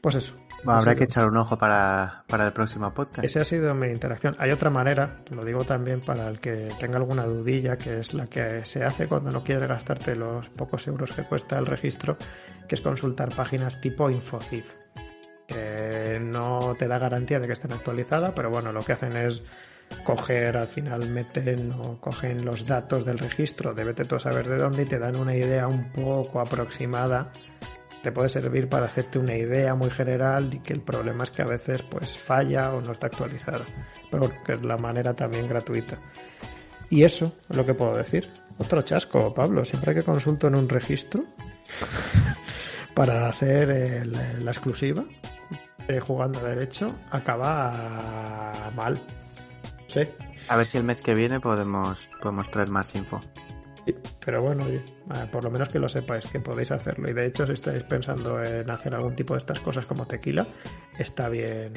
Pues eso, habrá que echar un ojo para, el próximo podcast. Esa ha sido mi interacción. Hay otra manera, lo digo también para el que tenga alguna dudilla, que es la que se hace cuando no quieres gastarte los pocos euros que cuesta el registro, que es consultar páginas tipo Infocif. Que no te da garantía de que estén actualizadas, pero bueno, lo que hacen es coger, al final meten o cogen los datos del registro de vete tú saber de dónde y te dan una idea un poco aproximada te puede servir para hacerte una idea muy general y que el problema es que a veces pues falla o no está actualizada, pero que es la manera también gratuita. Y eso es lo que puedo decir. Otro chasco, Pablo, siempre que consulto en un registro para hacer la exclusiva jugando a derecho, acaba mal. Sí. A ver si el mes que viene podemos, podemos traer más info. Pero bueno, por lo menos que lo sepáis, que podéis hacerlo. Y de hecho, si estáis pensando en hacer algún tipo de estas cosas como tequila, está bien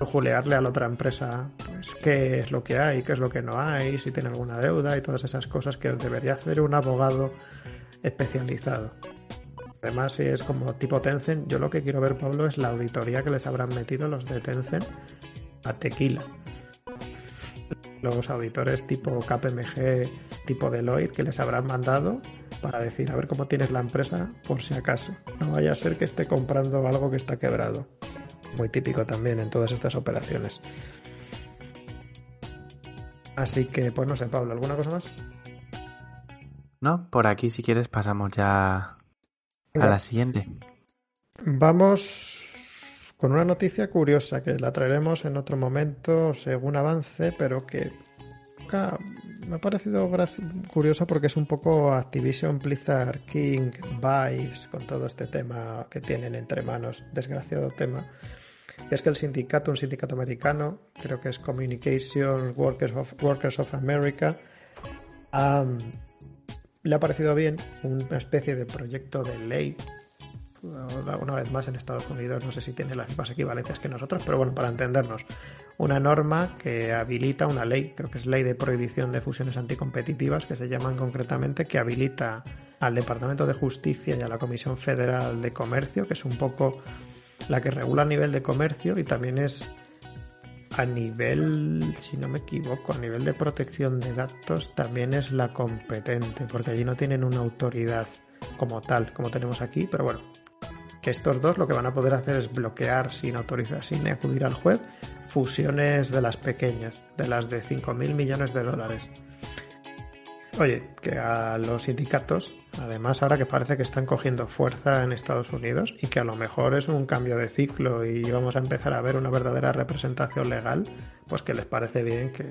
julearle a la otra empresa pues, qué es lo que hay, qué es lo que no hay, si tiene alguna deuda y todas esas cosas que debería hacer un abogado especializado. Además, si es como tipo Tencent, yo lo que quiero ver, Pablo, es la auditoría que les habrán metido los de Tencent a Tequila los auditores tipo KPMG, tipo Deloitte, que les habrán mandado para decir a ver cómo tienes la empresa por si acaso. No vaya a ser que esté comprando algo que está quebrado. Muy típico también en todas estas operaciones. Así que, pues no sé, Pablo, ¿alguna cosa más? No, por aquí si quieres pasamos ya a la siguiente. Vamos con una noticia curiosa que la traeremos en otro momento según avance, pero que me ha parecido curiosa porque es un poco Activision Blizzard King vibes con todo este tema que tienen entre manos, desgraciado tema. Es que el sindicato, un sindicato americano, creo que es Communication Workers of, Workers of America, le ha parecido bien una especie de proyecto de ley una vez más en Estados Unidos, no sé si tiene las mismas equivalencias que nosotros, pero bueno, para entendernos, una norma que habilita una ley, creo que es ley de prohibición de fusiones anticompetitivas, que se llaman concretamente, que habilita al Departamento de Justicia y a la Comisión Federal de Comercio, que es un poco la que regula a nivel de comercio y también es a nivel, si no me equivoco, a nivel de protección de datos, también es la competente, porque allí no tienen una autoridad como tal, como tenemos aquí, pero bueno, que estos dos lo que van a poder hacer es bloquear sin autorizar, sin acudir al juez, fusiones de las pequeñas, de las de 5.000 millones de dólares. Oye, que a los sindicatos, además ahora que parece que están cogiendo fuerza en Estados Unidos y que a lo mejor es un cambio de ciclo y vamos a empezar a ver una verdadera representación legal, pues que les parece bien que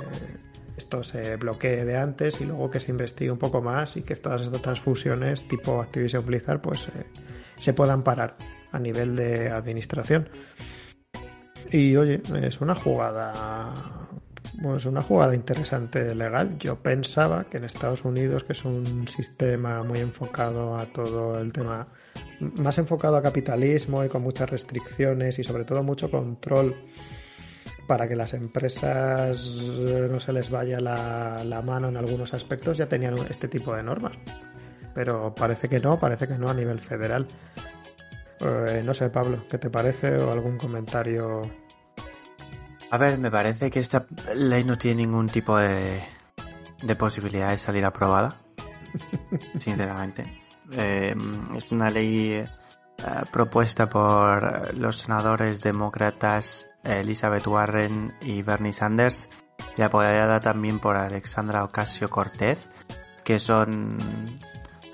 esto se bloquee de antes y luego que se investigue un poco más y que todas estas fusiones tipo Activision Blizzard pues eh, se puedan parar a nivel de administración. Y oye, es una jugada pues una jugada interesante legal. Yo pensaba que en Estados Unidos, que es un sistema muy enfocado a todo el tema, más enfocado a capitalismo y con muchas restricciones y sobre todo mucho control para que las empresas no se les vaya la, la mano en algunos aspectos, ya tenían este tipo de normas. Pero parece que no, parece que no a nivel federal. Eh, no sé, Pablo, ¿qué te parece? ¿O algún comentario a ver, me parece que esta ley no tiene ningún tipo de, posibilidad de salir aprobada, sinceramente. Eh, es una ley eh, propuesta por los senadores demócratas Elizabeth Warren y Bernie Sanders y apoyada también por Alexandra Ocasio Cortez, que son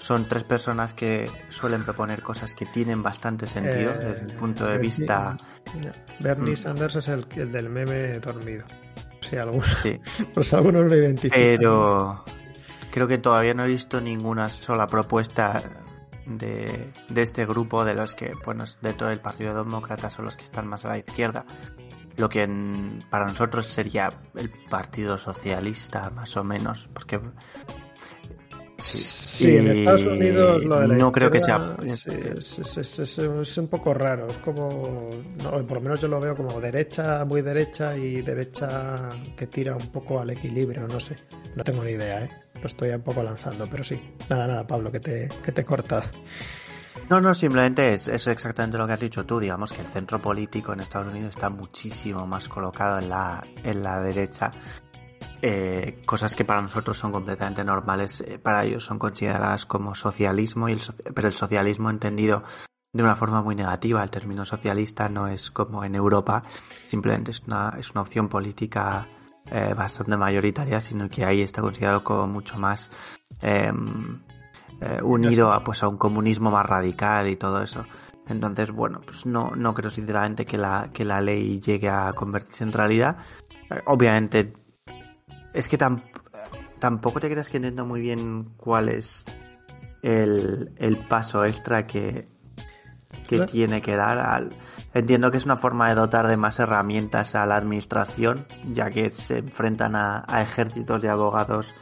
son tres personas que suelen proponer cosas que tienen bastante sentido eh, desde el punto de vista. Bernie mm. Sanders es el, del meme dormido. Si algunos, sí. pues algunos lo identifican. Pero creo que todavía no he visto ninguna sola propuesta de, de este grupo de los que, bueno, dentro del Partido Demócrata son los que están más a la izquierda. Lo que para nosotros sería el Partido Socialista, más o menos, porque Sí, en Estados Unidos lo de la No creo que sea. es, un poco raro. Es como. por lo menos yo lo veo como derecha, muy derecha y derecha que tira un poco al equilibrio. No sé. No tengo ni idea, ¿eh? Lo estoy un poco lanzando, pero sí. Nada, nada, Pablo, que te, que te he cortado. No, no, simplemente es, es, exactamente lo que has dicho tú. Digamos que el centro político en Estados Unidos está muchísimo más colocado en la, en la derecha eh, cosas que para nosotros son completamente normales, eh, para ellos son consideradas como socialismo, y el, pero el socialismo entendido de una forma muy negativa. El término socialista no es como en Europa, simplemente es una, es una opción política eh, bastante mayoritaria, sino que ahí está considerado como mucho más em, unido a, pues, a un comunismo más radical y todo eso. Entonces, bueno, pues no, no creo sinceramente que la, que la ley llegue a convertirse en realidad. Obviamente es que tampoco te creas que entiendo muy bien cuál es el, paso extra que, que tiene que dar al... Entiendo que es una forma de dotar de más herramientas a la administración, ya que se enfrentan a, ejércitos de abogados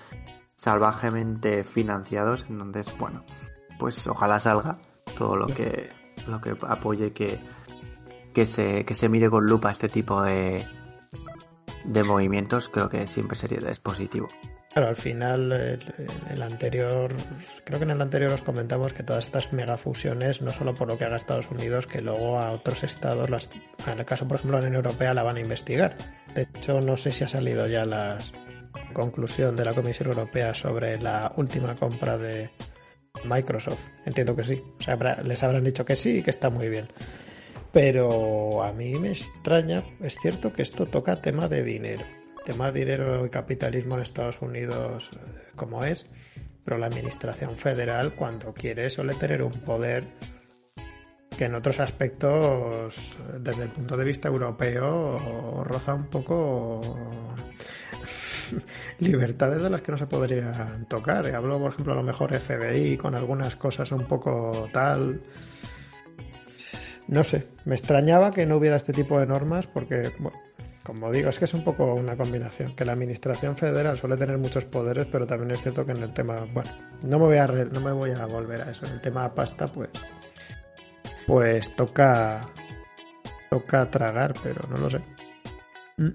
salvajemente financiados, entonces, bueno, pues ojalá salga todo lo que, lo que apoye que, que, se, que se mire con lupa este tipo de, de movimientos, creo que siempre sería es positivo. Claro, al final, el, anterior, creo que en el anterior os comentamos que todas estas megafusiones, no solo por lo que haga Estados Unidos, que luego a otros estados, en el caso, por ejemplo, de la Unión Europea, la van a investigar. De hecho, no sé si ha salido ya la conclusión de la Comisión Europea sobre la última compra de Microsoft. Entiendo que sí. O sea, les habrán dicho que sí y que está muy bien. Pero a mí me extraña, es cierto que esto toca tema de dinero. Tema de dinero y capitalismo en Estados Unidos eh, como es, pero la administración federal cuando quiere suele tener un poder que en otros aspectos, desde el punto de vista europeo, roza un poco libertades de las que no se podrían tocar. Hablo, por ejemplo, a lo mejor FBI con algunas cosas un poco tal no sé, me extrañaba que no hubiera este tipo de normas porque, bueno, como digo, es que es un poco una combinación, que la administración federal suele tener muchos poderes, pero también es cierto que en el tema, bueno, no me voy a, no me voy a volver a eso, en el tema pasta, pues, pues toca, toca tragar, pero no lo sé. Mm.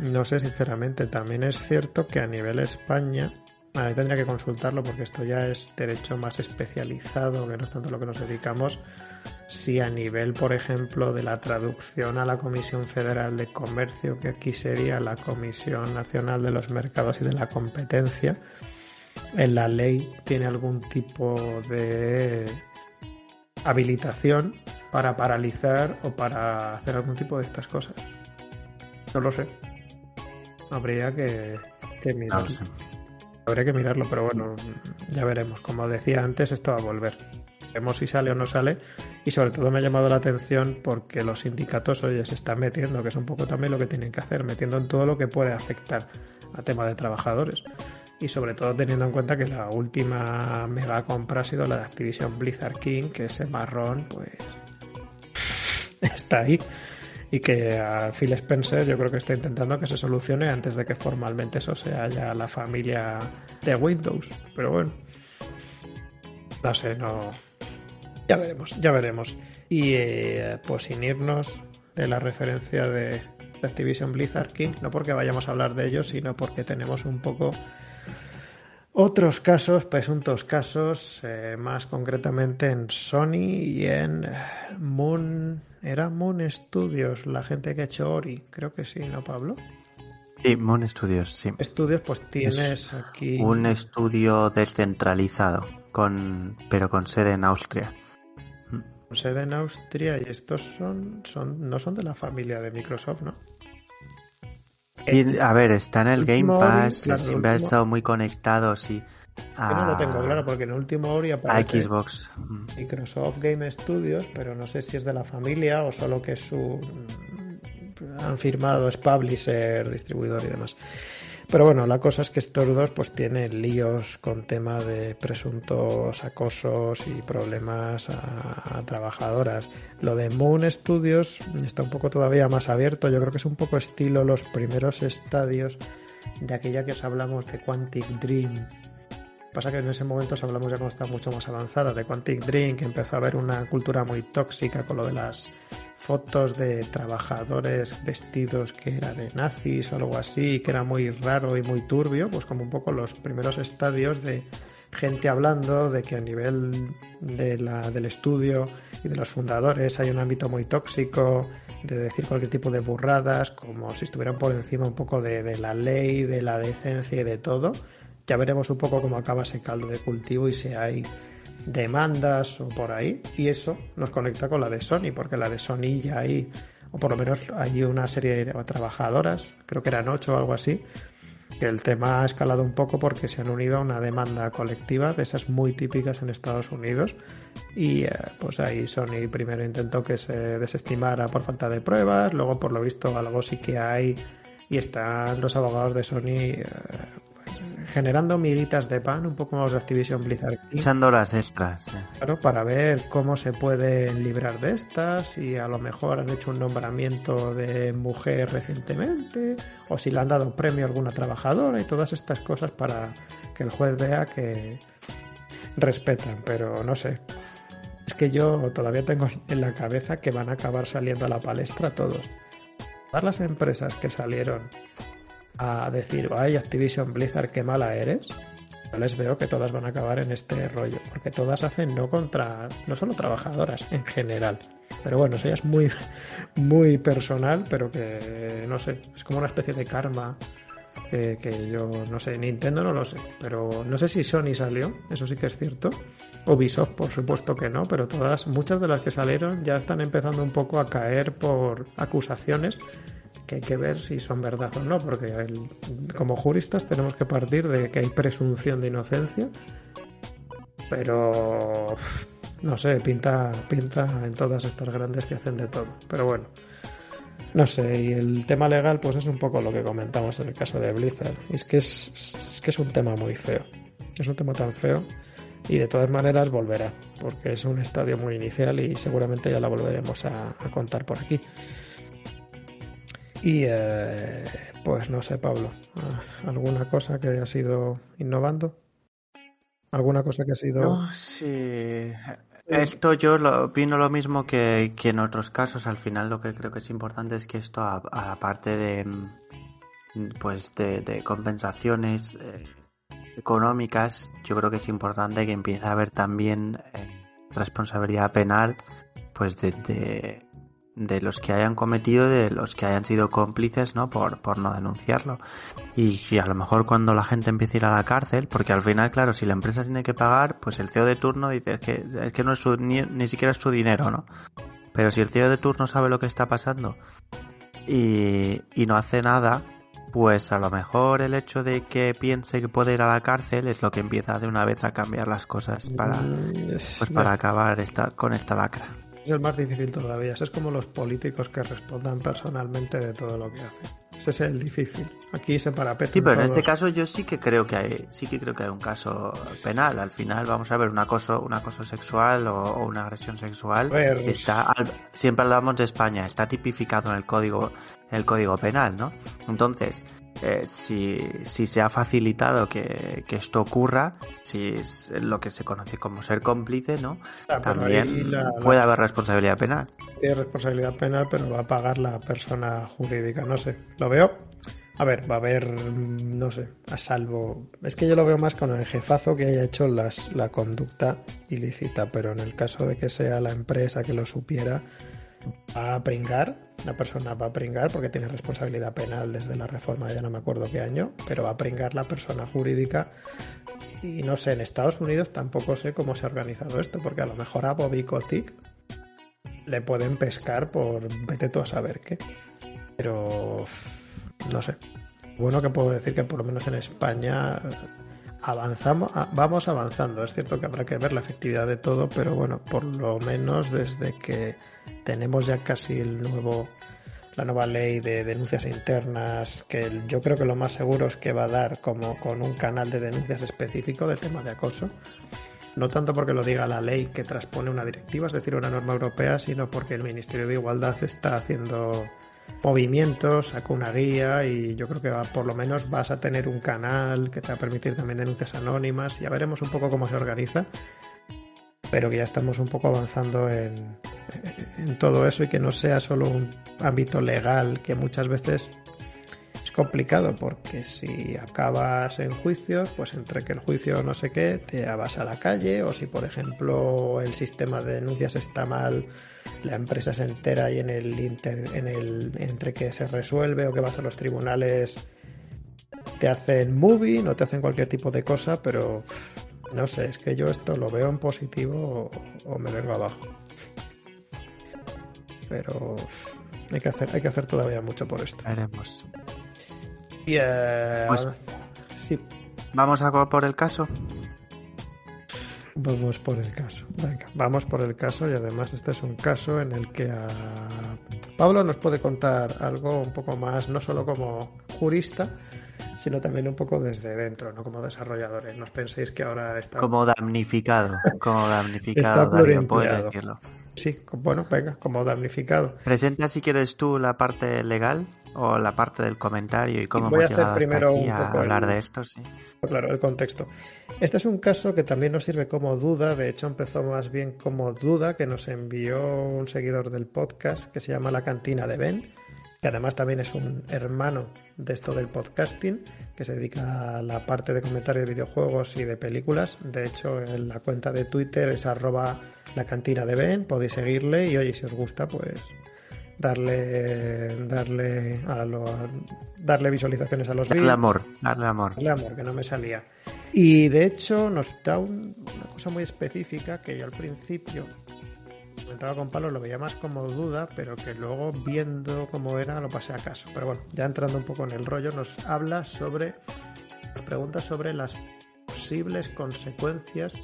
No sé, sinceramente, también es cierto que a nivel España, Vale, tendría que consultarlo porque esto ya es derecho más especializado, que no es tanto lo que nos dedicamos. Si a nivel, por ejemplo, de la traducción a la Comisión Federal de Comercio, que aquí sería la Comisión Nacional de los Mercados y de la Competencia, en la ley tiene algún tipo de habilitación para paralizar o para hacer algún tipo de estas cosas. No lo sé. Habría que, que mirarlo. Habría que mirarlo, pero bueno, ya veremos. Como decía antes, esto va a volver. Veremos si sale o no sale. Y sobre todo me ha llamado la atención porque los sindicatos, oye, se están metiendo, que es un poco también lo que tienen que hacer, metiendo en todo lo que puede afectar a tema de trabajadores. Y sobre todo teniendo en cuenta que la última mega compra ha sido la de Activision Blizzard King, que ese marrón, pues. está ahí y que a Phil Spencer yo creo que está intentando que se solucione antes de que formalmente eso sea ya la familia de Windows. Pero bueno, no sé, no. Ya veremos, ya veremos. Y eh, pues sin irnos de la referencia de, Activision Blizzard King, no porque vayamos a hablar de ellos, sino porque tenemos un poco otros casos, presuntos casos, eh, más concretamente en Sony y en eh, Moon era Moon Studios, la gente que ha hecho Ori, creo que sí, ¿no, Pablo? Sí, Moon Studios, sí. Estudios, pues tienes aquí. Un estudio descentralizado, con, pero con sede en Austria. Con sede en Austria y estos son, son, no son de la familia de Microsoft, ¿no? a ver, está en el, Game Pass, siempre ha estado muy conectados y yo no lo tengo claro porque en el último Ori aparece Xbox. Microsoft Game Studios, pero no sé si es de la familia o solo que su han firmado es publisher, distribuidor y demás. Pero bueno, la cosa es que estos dos pues tienen líos con tema de presuntos acosos y problemas a, trabajadoras. Lo de Moon Studios está un poco todavía más abierto. Yo creo que es un poco estilo los primeros estadios de aquella que os hablamos de Quantic Dream Pasa que en ese momento hablamos ya cuando está mucho más avanzada, de Quantic Dream, que empezó a haber una cultura muy tóxica con lo de las fotos de trabajadores vestidos que era de nazis o algo así, que era muy raro y muy turbio, pues como un poco los primeros estadios de gente hablando de que a nivel de la, del estudio y de los fundadores hay un ámbito muy tóxico, de decir cualquier tipo de burradas, como si estuvieran por encima un poco de, de la ley, de la decencia y de todo. Ya veremos un poco cómo acaba ese caldo de cultivo y si hay demandas o por ahí. Y eso nos conecta con la de Sony, porque la de Sony ya hay, o por lo menos hay una serie de trabajadoras, creo que eran ocho o algo así, que el tema ha escalado un poco porque se han unido a una demanda colectiva de esas muy típicas en Estados Unidos y eh, pues ahí Sony primero intentó que se desestimara por falta de pruebas, luego por lo visto algo sí que hay y están los abogados de Sony eh, generando miguitas de pan, un poco más de Activision Blizzard. Echando las extras. Claro, para ver cómo se pueden librar de estas, y a lo mejor han hecho un nombramiento de mujer recientemente, o si le han dado premio a alguna trabajadora y todas estas cosas para que el juez vea que respetan, pero no sé. Es que yo todavía tengo en la cabeza que van a acabar saliendo a la palestra todos. Todas las empresas que salieron a decir, ay, Activision Blizzard, qué mala eres, yo les veo que todas van a acabar en este rollo, porque todas hacen no contra, no solo trabajadoras en general, pero bueno, eso ya es muy, muy personal, pero que no sé, es como una especie de karma que, yo no sé, Nintendo no lo sé, pero no sé si Sony salió, eso sí que es cierto. Ubisoft, por supuesto que no, pero todas, muchas de las que salieron ya están empezando un poco a caer por acusaciones que hay que ver si son verdad o no, porque como juristas tenemos que partir de que hay presunción de inocencia, pero no sé, pinta, pinta en todas estas grandes que hacen de todo. Pero bueno, no sé, y el tema legal, pues es un poco lo que comentamos en el caso de Blizzard. Es que es, que es un tema muy feo. Es un tema tan feo. Y de todas maneras volverá, porque es un estadio muy inicial y seguramente ya la volveremos a contar por aquí. Y eh, pues no sé, Pablo, ah, ¿alguna cosa que ha sido innovando? ¿Alguna cosa que ha sido... sí. Esto yo lo, opino lo mismo que, en otros casos. Al final lo que creo que es importante es que esto, aparte de, pues de, compensaciones eh, económicas, yo creo que es importante que empiece a haber también eh, responsabilidad penal pues de, de los que hayan cometido, de los que hayan sido cómplices, ¿no? Por, por no denunciarlo. Y, a lo mejor cuando la gente empiece a ir a la cárcel, porque al final, claro, si la empresa tiene que pagar, pues el CEO de turno dice, es que, es que no es su, ni, ni siquiera es su dinero, ¿no? Pero si el CEO de turno sabe lo que está pasando y, y no hace nada, pues a lo mejor el hecho de que piense que puede ir a la cárcel es lo que empieza de una vez a cambiar las cosas para, mm, pues para acabar esta, con esta lacra. Es el más difícil todavía. es como los políticos que respondan personalmente de todo lo que hacen. Ese es el difícil. Aquí se parapetan Sí, pero en este caso yo sí que creo que hay, sí que creo que hay un caso penal. Al final vamos a ver un acoso, un acoso sexual o, una agresión sexual. Está, siempre hablamos de España, está tipificado en el código, en el código penal, ¿no? Entonces, eh, si, si se ha facilitado que, esto ocurra, si es lo que se conoce como ser cómplice, ¿no? Ah, También puede haber responsabilidad penal. Tiene responsabilidad penal, pero va a pagar la persona jurídica, no sé. Lo veo. A ver, va a haber, no sé, a salvo. Es que yo lo veo más con el jefazo que haya hecho las, la conducta ilícita, pero en el caso de que sea la empresa que lo supiera, va a pringar, la persona va a pringar porque tiene responsabilidad penal desde la reforma, ya no me acuerdo qué año, pero va a pringar la persona jurídica y no sé, en Estados Unidos tampoco sé cómo se ha organizado esto, porque a lo mejor a Bobby Kotick le pueden pescar por vete tú a saber qué. Pero no sé. Bueno que puedo decir que por lo menos en España avanzamos, vamos avanzando. Es cierto que habrá que ver la efectividad de todo, pero bueno, por lo menos desde que tenemos ya casi el nuevo la nueva ley de denuncias internas que yo creo que lo más seguro es que va a dar como con un canal de denuncias específico de tema de acoso no tanto porque lo diga la ley que transpone una directiva, es decir, una norma europea, sino porque el Ministerio de Igualdad está haciendo movimientos, sacó una guía y yo creo que por lo menos vas a tener un canal que te va a permitir también denuncias anónimas. Ya veremos un poco cómo se organiza, pero que ya estamos un poco avanzando en, todo eso y que no sea solo un ámbito legal que muchas veces es complicado porque si acabas en juicios, pues entre que el juicio no sé qué, te vas a la calle o si por ejemplo el sistema de denuncias está mal, la empresa se entera y en el, en el entre que se resuelve o que vas a los tribunales te hacen movie, no te hacen cualquier tipo de cosa, pero no sé, es que yo esto lo veo en positivo o, me vengo abajo. Pero hay que hacer, hay que hacer todavía mucho por esto. Veremos. Y, eh, pues, sí. Vamos a por el caso. Vamos por el caso. Venga, vamos por el caso y además este es un caso en el que a Pablo nos puede contar algo un poco más, no solo como jurista, sino también un poco desde dentro, no como desarrolladores. No os penséis que ahora está... Como damnificado, como damnificado, Darío, puedes decirlo. Sí, bueno, venga, como damnificado. Presenta si quieres tú la parte legal o la parte del comentario y cómo voy a hacer primero un poco hablar de esto, sí. Claro, el contexto. Este es un caso que también nos sirve como duda, de hecho empezó más bien como duda que nos envió un seguidor del podcast que se llama La Cantina de Ben que además también es un hermano de esto del podcasting, que se dedica a la parte de comentarios de videojuegos y de películas. De hecho, en la cuenta de Twitter es arroba la cantina de Ben, podéis seguirle y oye, si os gusta, pues darle darle a lo, darle visualizaciones a los. Darle amor, darle amor. Darle amor, que no me salía. Y de hecho nos da una cosa muy específica que yo al principio comentaba con Pablo, lo veía más como duda, pero que luego viendo cómo era lo pasé a caso. Pero bueno, ya entrando un poco en el rollo, nos habla sobre, nos pregunta sobre las posibles consecuencias,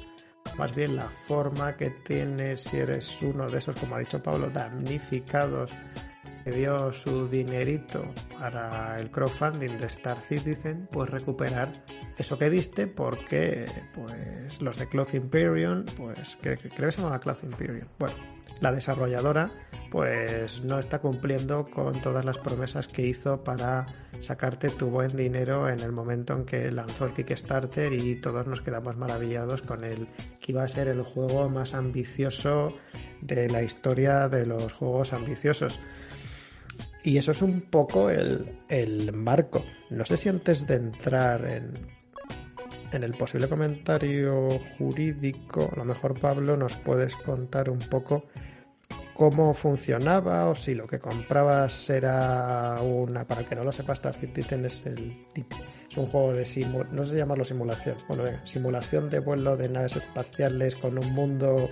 más bien la forma que tienes si eres uno de esos, como ha dicho Pablo, damnificados que dio su dinerito para el crowdfunding de Star Citizen, pues recuperar eso que diste porque pues los de Cloth Imperium, pues creo, creo que se llama Cloth Imperium. Bueno, la desarrolladora pues no está cumpliendo con todas las promesas que hizo para sacarte tu buen dinero en el momento en que lanzó el Kickstarter y todos nos quedamos maravillados con el que iba a ser el juego más ambicioso de la historia de los juegos ambiciosos. Y eso es un poco el, marco. No sé si antes de entrar en, en el posible comentario jurídico, a lo mejor Pablo nos puedes contar un poco cómo funcionaba o si lo que comprabas era una, para que no lo sepas, Star Citizen es el tipo, es un juego de simulación, no sé llamarlo simulación, bueno, simulación de vuelo de naves espaciales con un mundo,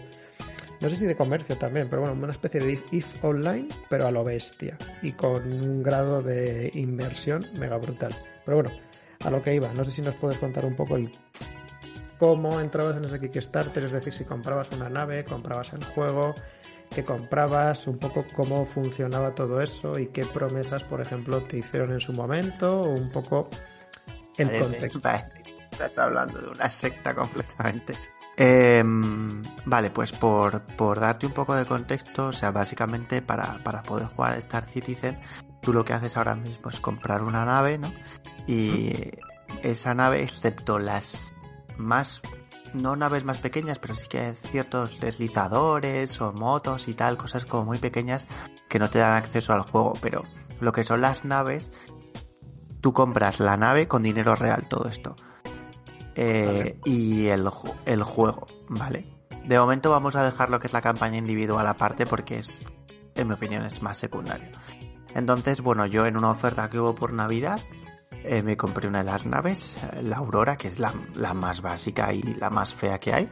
no sé si de comercio también, pero bueno, una especie de if online, pero a lo bestia y con un grado de inversión mega brutal. Pero bueno, a lo que iba, no sé si nos puedes contar un poco el cómo entrabas en ese Kickstarter, es decir, si comprabas una nave, comprabas el juego, qué comprabas, un poco cómo funcionaba todo eso y qué promesas, por ejemplo, te hicieron en su momento, o un poco el contexto. Estás hablando de una secta completamente. Em, vale, pues por, por, darte un poco de contexto, o sea, básicamente para, para poder jugar Star Citizen, tú lo que haces ahora mismo es comprar una nave, ¿no? Y esa nave, excepto las más, no naves más pequeñas, pero sí que hay ciertos deslizadores o motos y tal, cosas como muy pequeñas que no te dan acceso al juego, pero lo que son las naves, tú compras la nave con dinero real, todo esto. Eh, y el, el juego, ¿vale? De momento vamos a dejar lo que es la campaña individual aparte porque es, en mi opinión, es más secundario. Entonces, bueno, yo en una oferta que hubo por Navidad eh, me compré una de las naves, la Aurora, que es la, más básica y la más fea que hay.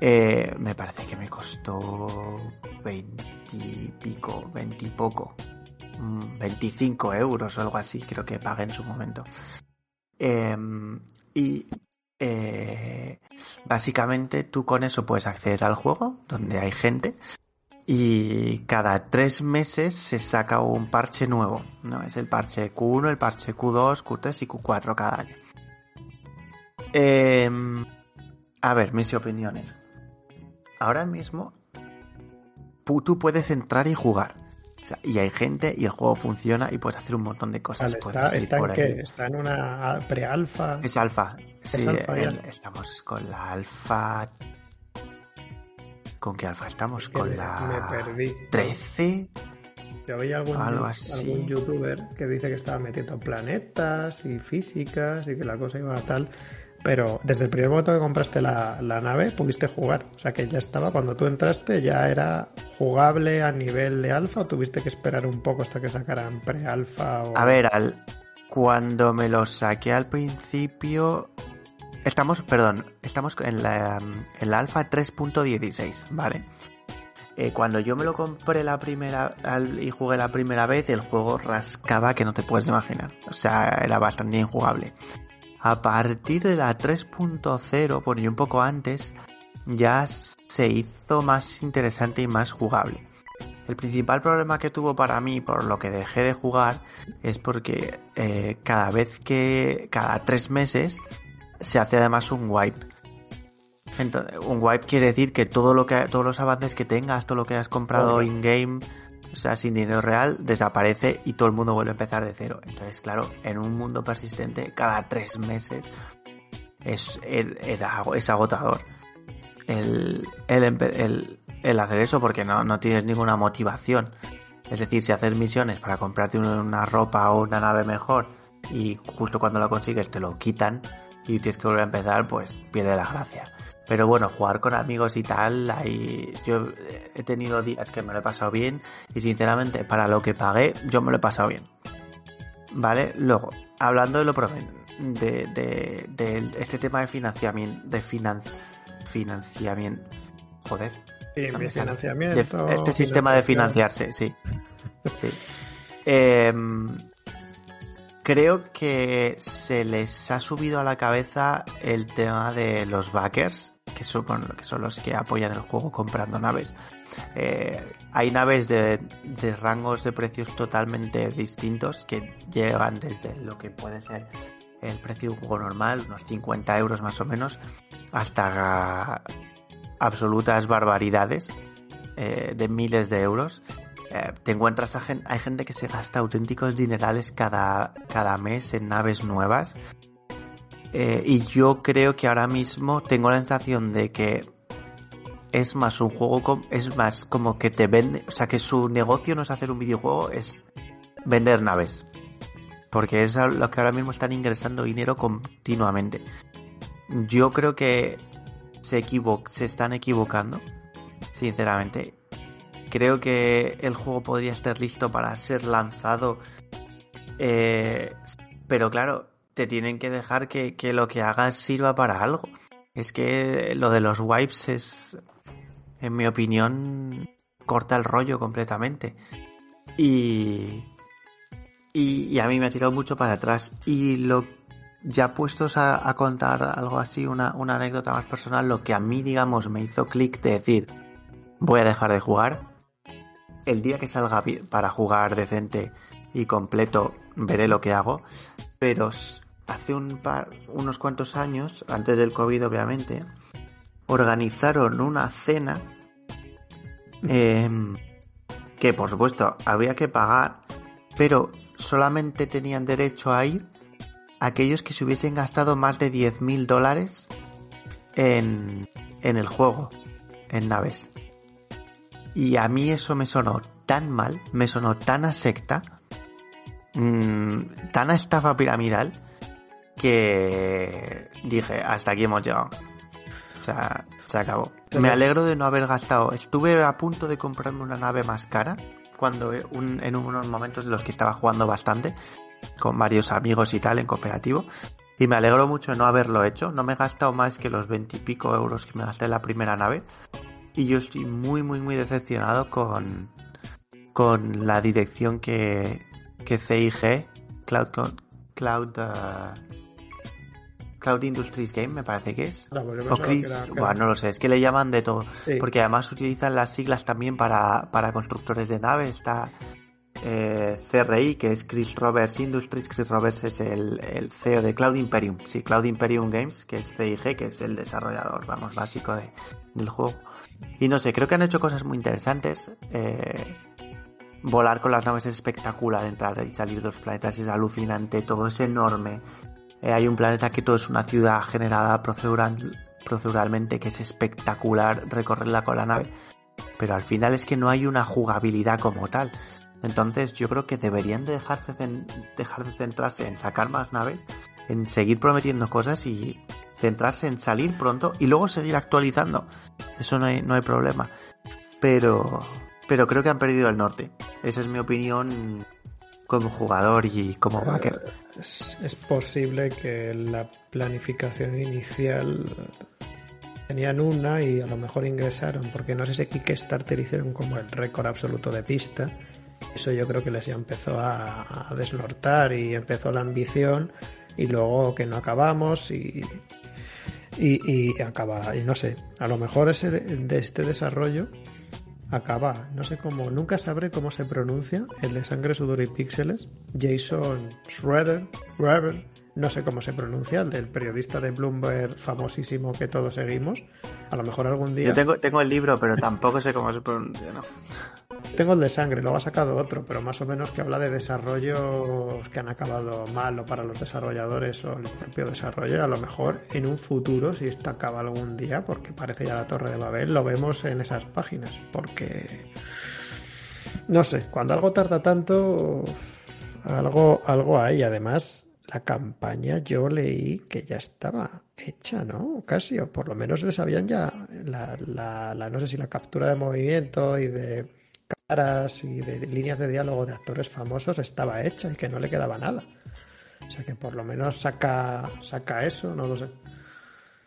Eh, me parece que me costó 20 y pico, 20 y poco, 25 mm, euros o algo así, creo que pagué en su momento. Em, y eh, básicamente tú con eso puedes acceder al juego donde hay gente y cada tres meses se saca un parche nuevo, ¿no? Es el parche Q1, el parche Q2, Q3 y Q4 cada año. Em, a ver, mis opiniones. Ahora mismo tú puedes entrar y jugar. Y hay gente y el juego funciona y puedes hacer un montón de cosas. está, en qué? ¿Está en una pre-alfa? Es alfa. Sí, estamos con la alfa ¿Con qué alfa estamos? ¿Con la me perdí. 13? Yo veía algún, algún youtuber que dice que estaba metiendo planetas y físicas y que la cosa iba a tal. Pero desde el primer momento que compraste la, nave pudiste jugar. O sea que ya estaba, cuando tú entraste ya era jugable a nivel de alfa o tuviste que esperar un poco hasta que sacaran pre-alfa. O... A ver, al, cuando me lo saqué al principio Estamos, perdón, estamos en la, en la alfa 3.16, ¿vale? Eh, cuando yo me lo compré la primera y jugué la primera vez, el juego rascaba que no te puedes imaginar. O sea, era bastante injugable. A partir de la 3.0, por un poco antes, ya se hizo más interesante y más jugable. El principal problema que tuvo para mí, por lo que dejé de jugar, es porque eh, cada vez que, cada tres meses, se hace además un wipe. Entonces, un wipe quiere decir que todo lo que todos los avances que tengas, todo lo que has comprado in game, o sea, sin dinero real, desaparece y todo el mundo vuelve a empezar de cero. Entonces, claro, en un mundo persistente, cada tres meses es, es agotador el, el, el, hacer eso porque no, no tienes ninguna motivación. Es decir, si haces misiones para comprarte una ropa o una nave mejor y justo cuando la consigues te lo quitan, y tienes que volver a empezar, pues pierde la gracia. Pero bueno, jugar con amigos y tal, ahí yo he tenido días que me lo he pasado bien y sinceramente para lo que pagué yo me lo he pasado bien. ¿Vale? Luego, hablando de lo de, de, de este tema de financiamiento, de financiamiento, joder. financiamiento. este sistema de financiarse, sí. Sí. Eh, creo que se les ha subido a la cabeza el tema de los backers, que son, los que apoyan el juego comprando naves. Eh, hay naves de, rangos de precios totalmente distintos que llegan desde lo que puede ser el precio de un juego normal, unos 50 euros más o menos, hasta absolutas barbaridades eh, de miles de euros eh, te encuentras a hay gente que se gasta auténticos dinerales cada, cada mes en naves nuevas. Eh, y yo creo que ahora mismo tengo la sensación de que es más un juego, es más como que te vende, o sea que su negocio no es hacer un videojuego, es vender naves. Porque es lo que ahora mismo están ingresando dinero continuamente. Yo creo que se, se están equivocando, sinceramente creo que el juego podría estar listo para ser lanzado. Eh, pero claro, te tienen que dejar que, lo que hagas sirva para algo. Es que lo de los wipes es, en mi opinión, corta el rollo completamente. Y, y, a mí me ha tirado mucho para atrás. Y lo ya puestos a, contar algo así, una, anécdota más personal, lo que a mí, digamos, me hizo clic de decir, voy a dejar de jugar. El día que salga para jugar decente y completo, veré lo que hago. Pero hace un par, unos cuantos años, antes del COVID obviamente, organizaron una cena em, que por supuesto había que pagar, pero solamente tenían derecho a ir aquellos que se hubiesen gastado más de 10.000 dólares en, en el juego, en naves. Y a mí eso me sonó tan mal, me sonó tan a secta, mmm, tan a estafa piramidal, que dije, hasta aquí hemos llegado. O sea, se acabó. Me alegro de no haber gastado. Estuve a punto de comprarme una nave más cara cuando en unos momentos en los que estaba jugando bastante con varios amigos y tal en cooperativo. Y me alegro mucho de no haberlo hecho. No me he gastado más que los veintipico euros que me gasté en la primera nave. Y yo estoy muy, muy, muy decepcionado con, con la dirección que, que CIG, Cloud, Cloud, uh, Cloud Industries Game, me parece que es. No, o Chris, bueno, no lo sé, es que le llaman de todo. Porque además utilizan las siglas también para, para constructores de naves. Está eh, CRI, que es Chris Roberts Industries. Chris Roberts es el, el, CEO de Cloud Imperium. Sí, Cloud Imperium Games, que es CIG, que es el desarrollador, vamos, básico de, del juego. Y no sé, creo que han hecho cosas muy interesantes. Eh, volar con las naves es espectacular, entrar y salir de los planetas es alucinante, todo es enorme. Eh, hay un planeta que todo es una ciudad generada procedural, proceduralmente que es espectacular recorrerla con la nave. Pero al final es que no hay una jugabilidad como tal. Entonces yo creo que deberían de dejarse dejar de centrarse en sacar más naves, en seguir prometiendo cosas y centrarse en salir pronto y luego seguir actualizando. Eso no hay, no hay problema. Pero, pero creo que han perdido el norte. Esa es mi opinión como jugador y como backer. Es, posible que la planificación inicial tenían una y a lo mejor ingresaron, porque no sé si Kickstarter hicieron como el récord absoluto de pista. Eso yo creo que les ya empezó a, desnortar y empezó la ambición y luego que no acabamos y, y, y acaba, y no sé, a lo mejor ese, de este desarrollo acaba, no sé cómo, nunca sabré cómo se pronuncia, el de sangre, sudor y píxeles, Jason Schroeder, Schroeder no sé cómo se pronuncia, el del periodista de Bloomberg famosísimo que todos seguimos. A lo mejor algún día. Yo tengo, tengo el libro, pero tampoco sé cómo se pronuncia, ¿no? Tengo el de sangre, luego ha sacado otro, pero más o menos que habla de desarrollos que han acabado mal o para los desarrolladores o el propio desarrollo. A lo mejor en un futuro, si esto acaba algún día, porque parece ya la Torre de Babel, lo vemos en esas páginas. Porque. No sé, cuando algo tarda tanto, algo, algo hay. Además, la campaña yo leí que ya estaba hecha, ¿no? Casi, o por lo menos les habían ya la, la, no sé si la captura de movimiento y de caras y de, líneas de diálogo de actores famosos estaba hecha y que no le quedaba nada. O sea que por lo menos saca, saca eso, no lo sé.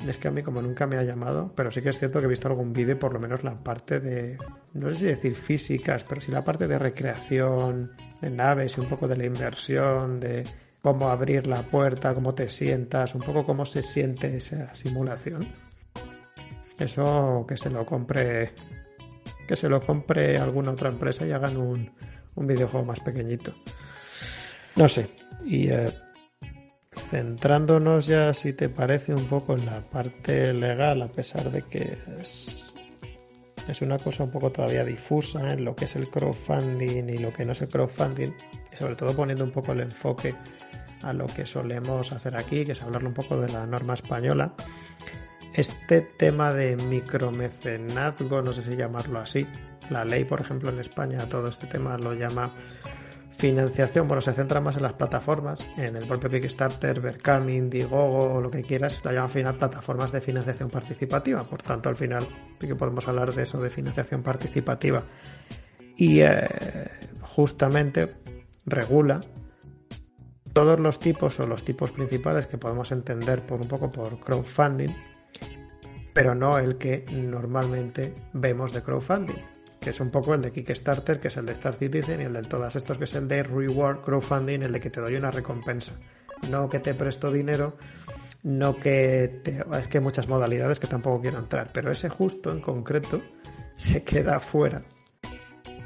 Es que a mí como nunca me ha llamado, pero sí que es cierto que he visto algún vídeo, por lo menos la parte de, no sé si decir físicas, pero sí la parte de recreación de naves y un poco de la inversión, de cómo abrir la puerta, cómo te sientas, un poco cómo se siente esa simulación. Eso que se lo compre, que se lo compre alguna otra empresa y hagan un, un videojuego más pequeñito. No sé. Y eh, centrándonos ya, si te parece, un poco en la parte legal, a pesar de que es, es una cosa un poco todavía difusa en lo que es el crowdfunding y lo que no es el crowdfunding, y sobre todo poniendo un poco el enfoque a lo que solemos hacer aquí, que es hablarle un poco de la norma española. Este tema de micromecenazgo, no sé si llamarlo así, la ley, por ejemplo, en España todo este tema lo llama financiación, bueno, se centra más en las plataformas, en el propio Kickstarter, Berkami, Indiegogo, lo que quieras, la llaman al final plataformas de financiación participativa. Por tanto, al final sí que podemos hablar de eso, de financiación participativa. Y eh, justamente regula todos los tipos o los tipos principales que podemos entender por un poco por crowdfunding, pero no el que normalmente vemos de crowdfunding, que es un poco el de Kickstarter, que es el de Star Citizen, y el de todas estos, que es el de Reward Crowdfunding, el de que te doy una recompensa. No que te presto dinero, no que te... Es que hay muchas modalidades que tampoco quiero entrar, pero ese justo en concreto se queda fuera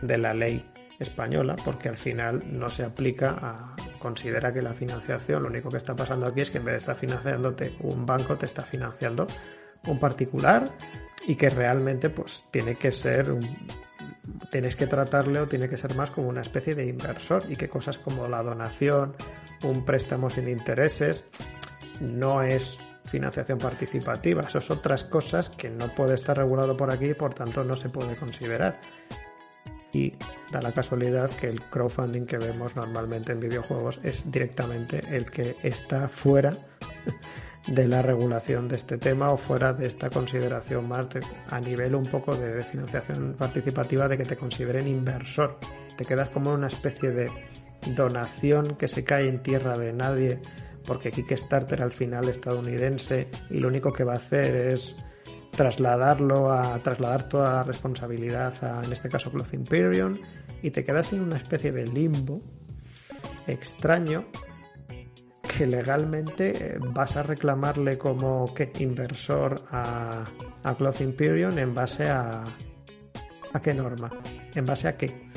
de la ley española porque al final no se aplica a considera que la financiación lo único que está pasando aquí es que en vez de estar financiándote un banco te está financiando un particular y que realmente pues tiene que ser un, tienes que tratarle o tiene que ser más como una especie de inversor y que cosas como la donación, un préstamo sin intereses no es financiación participativa, eso es otras cosas que no puede estar regulado por aquí y por tanto no se puede considerar y da la casualidad que el crowdfunding que vemos normalmente en videojuegos es directamente el que está fuera de la regulación de este tema o fuera de esta consideración más a nivel un poco de, financiación participativa de que te consideren inversor. Te quedas como una especie de donación que se cae en tierra de nadie porque Kickstarter al final estadounidense y lo único que va a hacer es trasladarlo a trasladar toda la responsabilidad a, en este caso, Cloth Imperium, y te quedas en una especie de limbo extraño que legalmente eh, vas a reclamarle como que inversor a, a Cloth Imperium en base a a qué norma, en base a qué.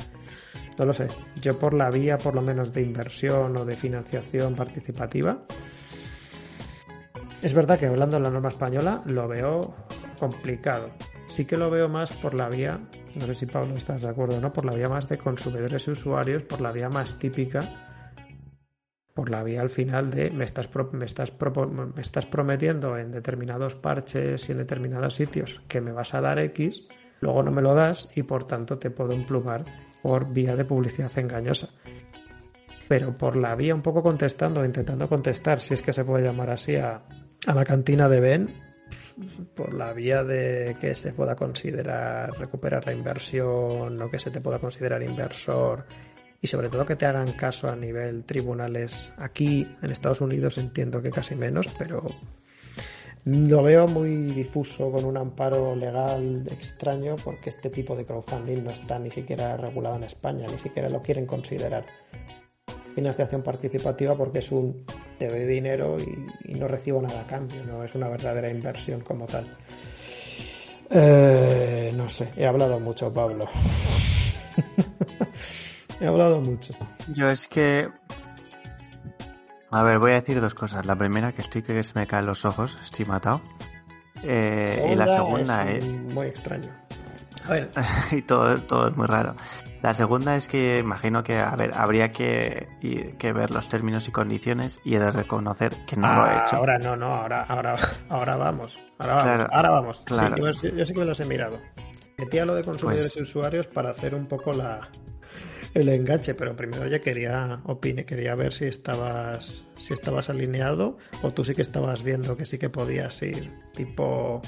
No lo sé. Yo por la vía, por lo menos de inversión o de financiación participativa, es verdad que hablando de la norma española lo veo complicado. Sí que lo veo más por la vía, no sé si Pablo estás de acuerdo no, por la vía más de consumidores y usuarios, por la vía más típica, por la vía al final de me estás, me estás, me estás prometiendo en determinados parches y en determinados sitios que me vas a dar X, luego no me lo das y por tanto te puedo emplumar por vía de publicidad engañosa. Pero por la vía un poco contestando, intentando contestar, si es que se puede llamar así, a, a la cantina de Ben, por la vía de que se pueda considerar recuperar la inversión o que se te pueda considerar inversor y sobre todo que te hagan caso a nivel tribunales aquí en Estados Unidos entiendo que casi menos pero lo veo muy difuso con un amparo legal extraño porque este tipo de crowdfunding no está ni siquiera regulado en España ni siquiera lo quieren considerar financiación participativa porque es un te doy dinero y, no recibo nada a cambio, no es una verdadera inversión como tal. Eh, no sé, he hablado mucho, Pablo. he hablado mucho. Yo es que... A ver, voy a decir dos cosas. La primera, que estoy que se me caen los ojos, estoy matado. Eh, y la segunda es... Muy extraño. A ver. y todo, todo es muy raro. La segunda es que imagino que, a ver, habría que, que ver los términos y condiciones y he de reconocer que no lo he hecho. Ahora no, no, ahora, ahora, ahora vamos. Ahora vamos. ahora vamos. Claro. yo, sí que me los he mirado. Metía lo de consumidores pues y usuarios para hacer un poco la, el enganche, pero primero ya quería opine, quería ver si estabas si estabas alineado o tú sí que estabas viendo que sí que podías ir tipo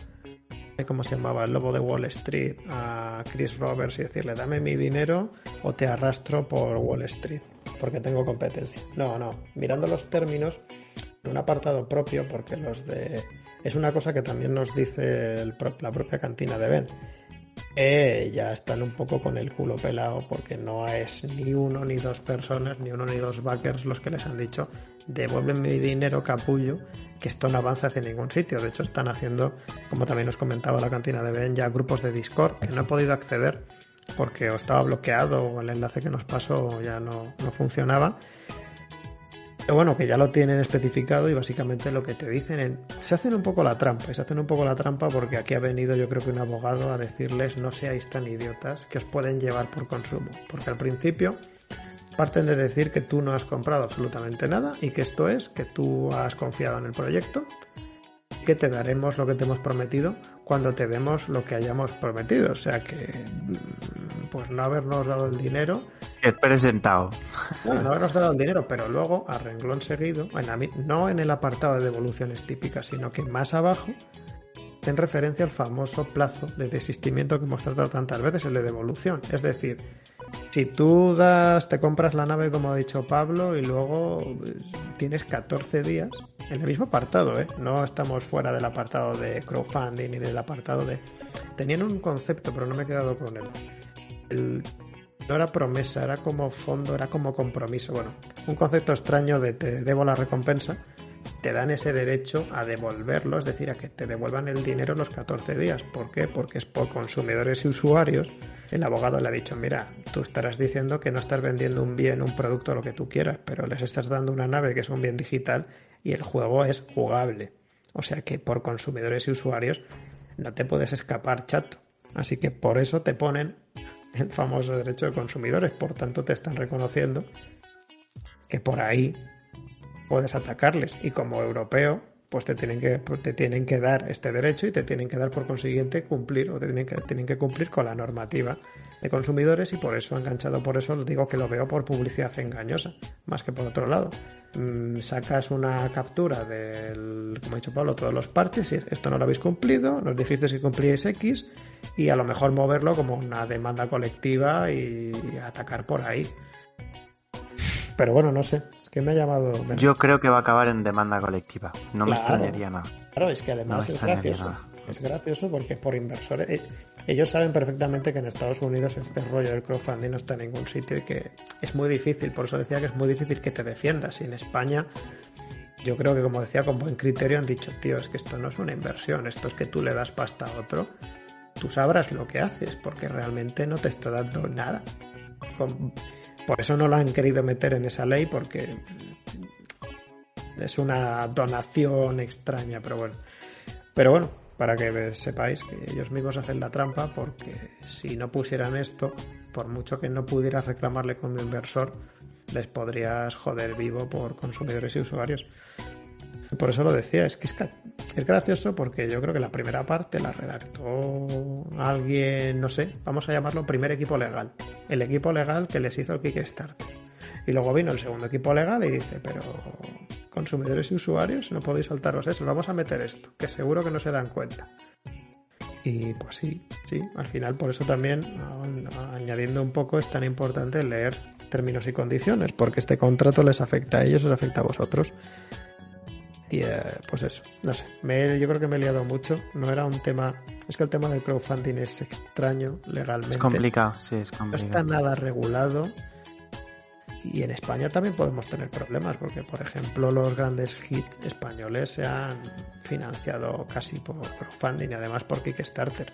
¿cómo se llamaba? El lobo de Wall Street a Chris Roberts y decirle, dame mi dinero o te arrastro por Wall Street, porque tengo competencia. No, no, mirando los términos, en un apartado propio, porque los de... Es una cosa que también nos dice la propia cantina de Ben. Eh, ya están un poco con el culo pelado porque no es ni uno ni dos personas, ni uno ni dos backers los que les han dicho devuélveme mi dinero capullo que esto no avanza hacia ningún sitio. De hecho, están haciendo, como también nos comentaba la cantina de Ben, ya grupos de Discord que no he podido acceder porque estaba bloqueado o el enlace que nos pasó ya no, no funcionaba. Pero bueno, que ya lo tienen especificado y básicamente lo que te dicen en... se hacen un poco la trampa, se hacen un poco la trampa porque aquí ha venido yo creo que un abogado a decirles no seáis tan idiotas que os pueden llevar por consumo. Porque al principio parten de decir que tú no has comprado absolutamente nada y que esto es que tú has confiado en el proyecto que te daremos lo que te hemos prometido cuando te demos lo que hayamos prometido. O sea que, mm, pues no habernos dado el dinero. He presentado. No, no habernos dado el dinero, pero luego, a renglón seguido, no en el apartado de devoluciones típicas, sino que más abajo, en referencia al famoso plazo de desistimiento que hemos tratado tantas veces, el de devolución. Es decir, si tú das, te compras la nave como ha dicho Pablo y luego pues, tienes 14 días en el mismo apartado, ¿eh? no estamos fuera del apartado de crowdfunding ni del apartado de... Tenían un concepto, pero no me he quedado con él. No era promesa, era como fondo, era como compromiso. Bueno, un concepto extraño de te debo la recompensa, te dan ese derecho a devolverlo, es decir, a que te devuelvan el dinero los 14 días. ¿Por qué? Porque es por consumidores y usuarios. El abogado le ha dicho, mira, tú estarás diciendo que no estás vendiendo un bien, un producto, lo que tú quieras, pero les estás dando una nave que es un bien digital y el juego es jugable. O sea que por consumidores y usuarios no te puedes escapar, chato. Así que por eso te ponen el famoso derecho de consumidores. Por tanto, te están reconociendo que por ahí puedes atacarles. Y como europeo, pues te tienen que, pues te tienen que dar este derecho y te tienen que dar por consiguiente cumplir o te tienen que, tienen que cumplir con la normativa de consumidores y por eso, enganchado por eso, digo que lo veo por publicidad engañosa, más que por otro lado. Mm, sacas una captura del, como ha dicho Pablo, todos los parches y esto no lo habéis cumplido, nos dijiste que cumplíais X y a lo mejor moverlo como una demanda colectiva y atacar por ahí. Pero bueno, no sé, que me ha llamado. Yo creo que va a acabar en demanda colectiva. No me extrañaría nada. Claro, es que además es gracioso. Es gracioso porque por inversores. Eh, ellos saben perfectamente que en Estados Unidos este rollo del crowdfunding no está en ningún sitio y que es muy difícil. Por eso decía que es muy difícil que te defiendas. Y en España, yo creo que, como decía, con buen criterio han dicho, tío, es que esto no es una inversión. Esto es que tú le das pasta a otro. Tú sabrás lo que haces porque realmente no te está dando nada. Con, por eso no lo han querido meter en esa ley porque es una donación extraña, pero bueno. Pero bueno, para que sepáis que ellos mismos hacen la trampa porque si no pusieran esto, por mucho que no pudieras reclamarle como inversor, les podrías joder vivo por consumidores y usuarios. Por eso lo decía, es que es, es, gracioso porque yo creo que la primera parte la redactó alguien, no sé, vamos a llamarlo primer equipo legal. El equipo legal que les hizo el Kickstarter. Y luego vino el segundo equipo legal y dice, pero consumidores y usuarios, no podéis saltaros eso, vamos a meter esto, que seguro que no se dan cuenta. Y pues sí, sí, al final por eso también, añadiendo un poco, es tan importante leer términos y condiciones, porque este contrato les afecta a ellos, les afecta a vosotros. Y eh, pues eso, no sé, yo creo que me he liado mucho. No era un tema. Es que el tema del crowdfunding es extraño legalmente. Es complicado, sí, es complicado. No está nada regulado. Y en España también podemos tener problemas, porque por ejemplo los grandes hits españoles se han financiado casi por crowdfunding y además por Kickstarter.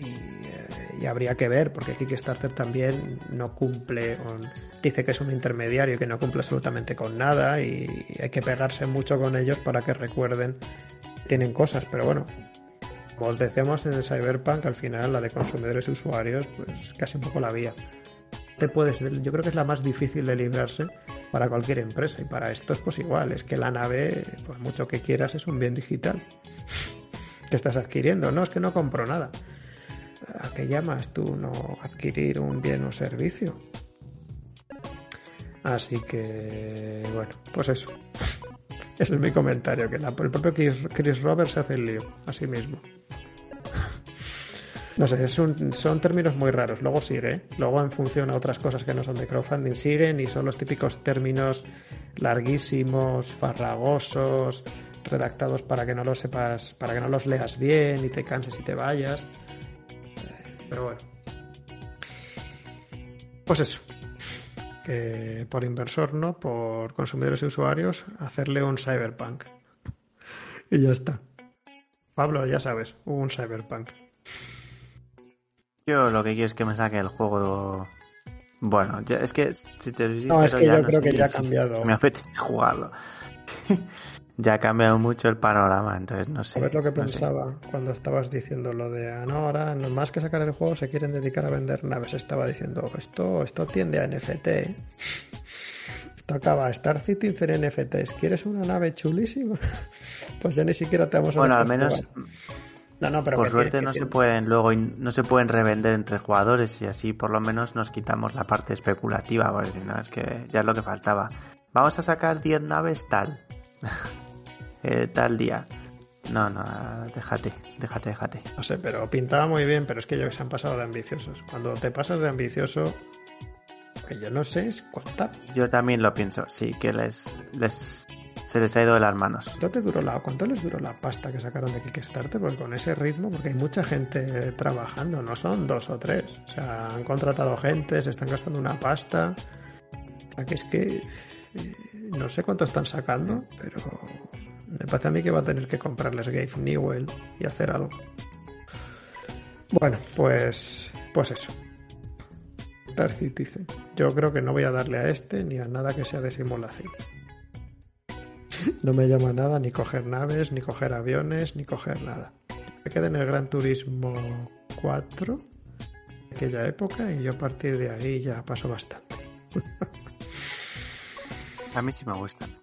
Eh, y, habría que ver, porque Kickstarter también no cumple, dice que es un intermediario que no cumple absolutamente con nada y hay que pegarse mucho con ellos para que recuerden tienen cosas, pero bueno, como os decíamos en Cyberpunk, al final la de consumidores y usuarios, pues casi un poco la vía. Te puedes, yo creo que es la más difícil de librarse para cualquier empresa y para esto es pues igual, es que la nave, por mucho que quieras, es un bien digital que estás adquiriendo, no es que no compro nada ¿A qué llamas tú no adquirir un bien o servicio? Así que, bueno, pues eso. Ese es mi comentario, que el propio Chris, Roberts hace el lío, a sí mismo. No sé, son términos muy raros. Luego sigue, ¿eh? luego en función a otras cosas que no son de crowdfunding siguen y son los típicos términos larguísimos, farragosos, redactados para que no los sepas, para que no los leas bien y te canses y te vayas. Pero bueno. Pues eso. Que por inversor no, por consumidores y usuarios, hacerle un cyberpunk. Y ya está. Pablo, ya sabes, un cyberpunk. Yo lo que quiero es que me saque el juego. Bueno, es que si te No, es que yo creo que ya ha cambiado. Me apetece jugarlo. ya ha cambiado mucho el panorama, entonces no sé. A ver lo que pensaba cuando estabas diciendo lo de, ah, no, ahora más que sacar el juego se quieren dedicar a vender naves. Estaba diciendo, esto, esto tiende a NFT. Tocaba Star Citizen NFTs. ¿Quieres una nave chulísima? pues ya ni siquiera te vamos a Bueno, al menos no, no, pero por suerte no se pueden luego no se pueden revender entre jugadores y así por lo menos nos quitamos la parte especulativa, porque si no es que ya es lo que faltaba. Vamos a sacar 10 naves tal. Eh, tal día. No, no, déjate, déjate, déjate. No sé, pero pintaba muy bien, pero es que ellos se han pasado de ambiciosos. Cuando te pasas de ambicioso, que yo no sé es cuánta. Yo también lo pienso, sí, que les, les se les ha ido de las manos. ¿Cuánto, te duró la, ¿Cuánto les duró la pasta que sacaron de Kickstarter? Porque con ese ritmo, porque hay mucha gente trabajando, no son dos o tres. O sea, han contratado gente, se están gastando una pasta. O sea, que es que eh, no sé cuánto están sacando, pero me parece a mí que va a tener que comprarles Gabe Newell y hacer algo. Bueno, pues, pues eso. Star Citizen. Yo creo que no voy a darle a este ni a nada que sea de simulación. No me llama nada ni coger naves, ni coger aviones, ni coger nada. Me quedé en el Gran Turismo 4, de aquella época, y yo a partir de ahí ya paso bastante. A mí sí me gustan.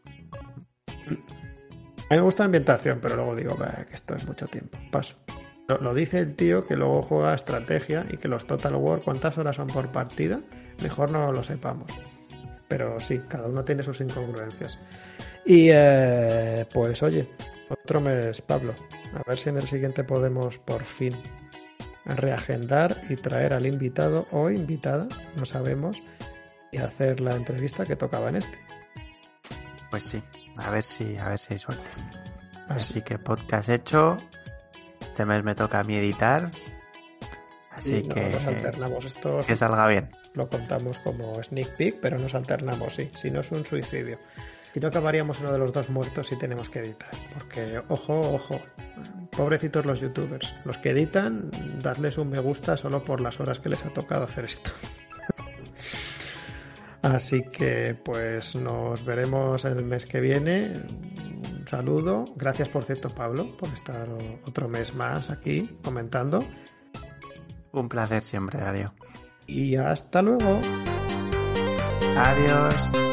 Me gusta la ambientación, pero luego digo "Bah, que esto es mucho tiempo. Paso. Lo, lo dice el tío que luego juega estrategia y que los Total War, ¿cuántas horas son por partida? Mejor no lo sepamos. Pero sí, cada uno tiene sus incongruencias. Y eh, pues oye, otro mes, Pablo. A ver si en el siguiente podemos por fin reagendar y traer al invitado o invitada, no sabemos, y hacer la entrevista que tocaba en este. Pues sí, a ver si, a ver si hay suerte. Así que podcast hecho. Este mes me toca a mí editar. Así Sí, que alternamos esto, que salga bien. lo contamos como sneak peek, pero nos alternamos, sí. Si no es un suicidio. Si no acabaríamos uno de los dos muertos si tenemos que editar. Porque, ojo, ojo, pobrecitos los youtubers. Los que editan, dadles un me gusta solo por las horas que les ha tocado hacer esto. Así que, pues nos veremos el mes que viene. Un saludo. Gracias, por cierto, Pablo, por estar otro mes más aquí comentando. Un placer siempre, Darío. Y hasta luego. Adiós.